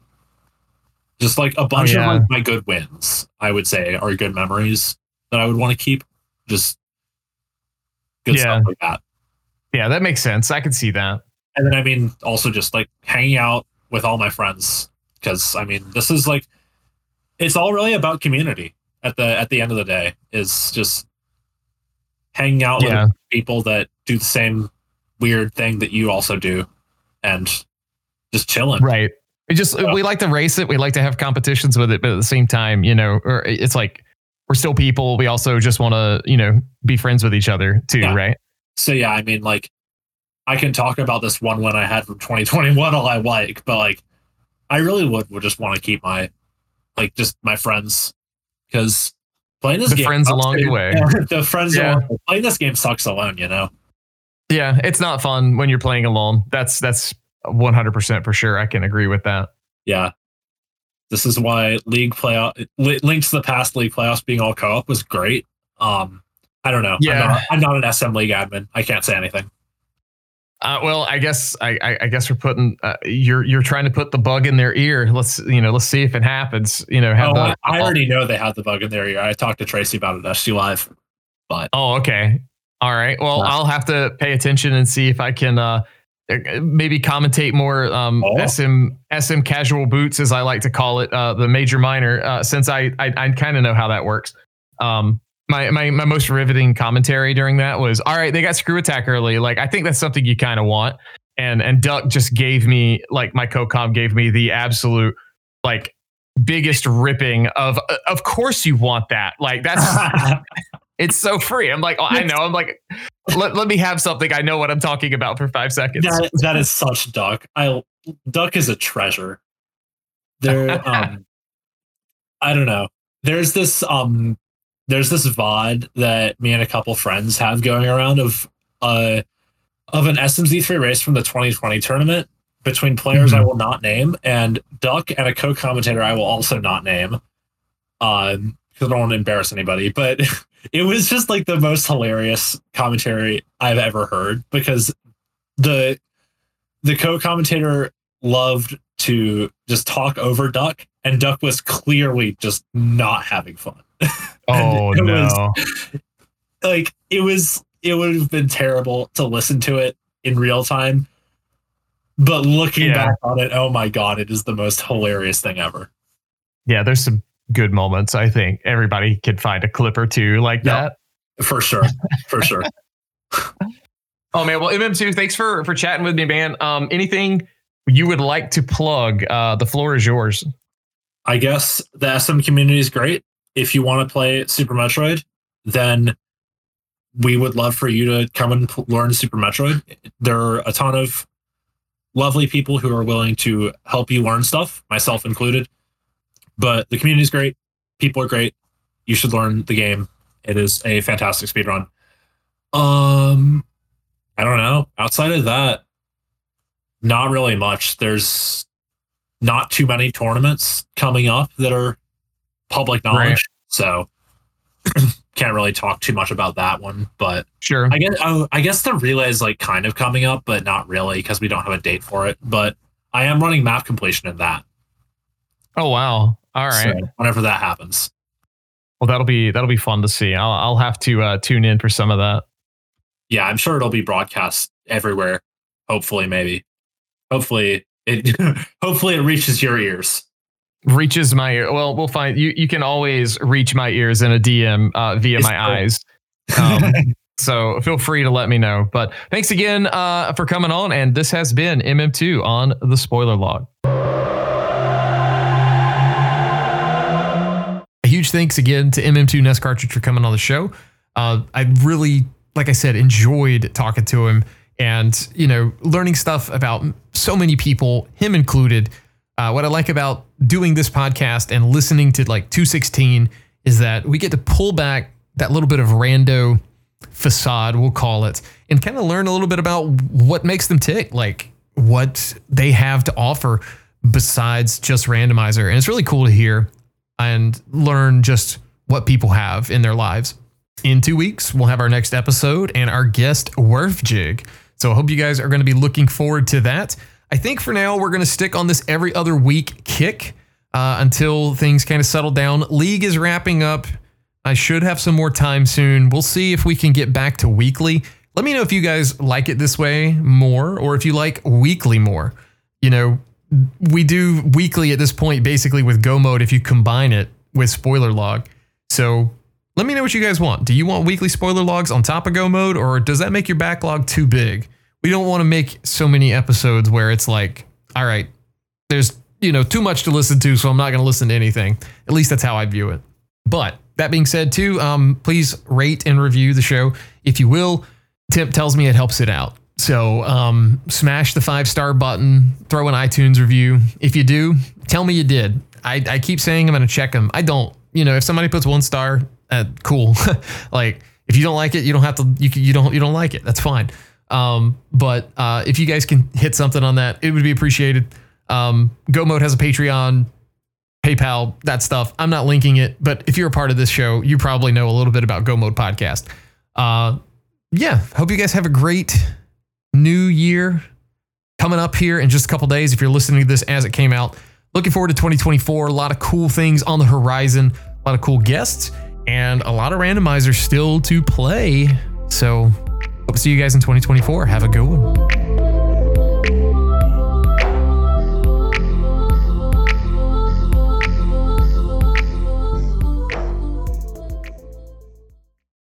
Just like a bunch yeah. of like, my good wins, I would say, are good memories that I would want to keep. Just good Yeah. stuff like that. yeah, that makes sense. I can see that. And then I mean, also just like hanging out with all my friends because I mean, this is like it's all really about community at the at the end of the day. Is just hanging out Yeah. with people that do the same weird thing that you also do, and just chilling. Right. We just Yeah. we like to race it. We like to have competitions with it, but at the same time, you know, or it's like we're still people. We also just want to, you know, be friends with each other too, Yeah. right? So yeah, I mean, like I can talk about this one win I had from 2021 all I like, but like I really would would just want to keep my like just my friends because playing this The game friends along the way. The friends Yeah. along playing this game sucks alone, you know. Yeah, it's not fun when you're playing alone. That's that's 100% for sure. I can agree with that. Yeah. This is why league playoff links to the past league playoffs being all co-op was great. Um I don't know. Yeah. I'm not, I'm not an SM league admin. I can't say anything. Uh, well, I guess I, I, I guess we're putting uh, you're you're trying to put the bug in their ear. Let's you know let's see if it happens. You know, have Oh, the I, I already know they have the bug in their ear. I talked to Tracy about it at SG Live. But Oh, okay. All right. Well, Yeah. I'll have to pay attention and see if I can uh, maybe commentate more um, Oh. SM SM casual boots, as I like to call it, uh, the major minor, uh, since I I, I kind of know how that works. Um, my, my my most riveting commentary during that was all right. They got screw attack early. Like I think that's something you kind of want. and and Duck just gave me like my co-com gave me the absolute like biggest ripping of of course you want that. Like that's it's so free. I'm like oh, i know. I'm like let, let me have something. I know what i'm talking about for five seconds. That, that is such duck. I duck is a treasure. There um i don't know. There's this um there's this VOD that me and a couple friends have going around of uh of an SMZ3 race from the 2020 tournament between players mm-hmm. I will not name and Duck and a co-commentator I will also not name. Um, because I don't want to embarrass anybody, but it was just like the most hilarious commentary I've ever heard because the the co-commentator loved to just talk over Duck, and Duck was clearly just not having fun. oh no! Was, like it was, it would have been terrible to listen to it in real time. But looking yeah. back on it, oh my god, it is the most hilarious thing ever. Yeah, there's some good moments. I think everybody could find a clip or two like that. For sure. For sure. oh man, well MM2, thanks for for chatting with me, man. Um anything you would like to plug? Uh the floor is yours. I guess the SM community is great. If you want to play Super Metroid, then we would love for you to come and learn Super Metroid. There are a ton of lovely people who are willing to help you learn stuff, myself included. But the community is great. People are great. You should learn the game. It is a fantastic speed run. Um, I don't know. Outside of that, not really much. There's not too many tournaments coming up that are public knowledge. Right. So can't really talk too much about that one, but sure. I guess oh, I guess the relay is like kind of coming up, but not really because we don't have a date for it. But I am running map completion in that. Oh wow! All right. So whenever that happens. Well, that'll be that'll be fun to see. I'll I'll have to uh, tune in for some of that. Yeah, I'm sure it'll be broadcast everywhere. Hopefully, maybe. Hopefully it hopefully it reaches your ears reaches my ear. Well, we'll find you. You can always reach my ears in a DM uh, via it's my cool. eyes. Um, so feel free to let me know. But thanks again uh, for coming on. And this has been MM2 on the spoiler log. A huge thanks again to MM2 NES Cartridge for coming on the show. Uh, I really, like I said, enjoyed talking to him and you know learning stuff about so many people, him included. Uh, what I like about doing this podcast and listening to like 216 is that we get to pull back that little bit of rando facade, we'll call it, and kind of learn a little bit about what makes them tick, like what they have to offer besides just randomizer. And it's really cool to hear and learn just what people have in their lives. In two weeks, we'll have our next episode and our guest, Werf Jig. So I hope you guys are going to be looking forward to that. I think for now, we're going to stick on this every other week kick uh, until things kind of settle down. League is wrapping up. I should have some more time soon. We'll see if we can get back to weekly. Let me know if you guys like it this way more or if you like weekly more. You know, we do weekly at this point basically with Go mode if you combine it with spoiler log. So let me know what you guys want. Do you want weekly spoiler logs on top of Go mode or does that make your backlog too big? We don't want to make so many episodes where it's like, all right, there's, you know, too much to listen to, so I'm not going to listen to anything. At least that's how I view it. But that being said, too, um, please rate and review the show if you will. Tip tells me it helps it out. So um, smash the five star button, throw an iTunes review. If you do, tell me you did. I, I keep saying I'm going to check them. I don't. You know, if somebody puts one star, uh, cool. like if you don't like it, you don't have to. You you don't you don't like it. That's fine. Um, but uh, if you guys can hit something on that, it would be appreciated. Um, Go Mode has a Patreon, PayPal, that stuff. I'm not linking it, but if you're a part of this show, you probably know a little bit about Go Mode Podcast. Uh, yeah, hope you guys have a great new year coming up here in just a couple days. If you're listening to this as it came out, looking forward to 2024. A lot of cool things on the horizon, a lot of cool guests, and a lot of randomizers still to play. So Hope to see you guys in 2024. Have a good one.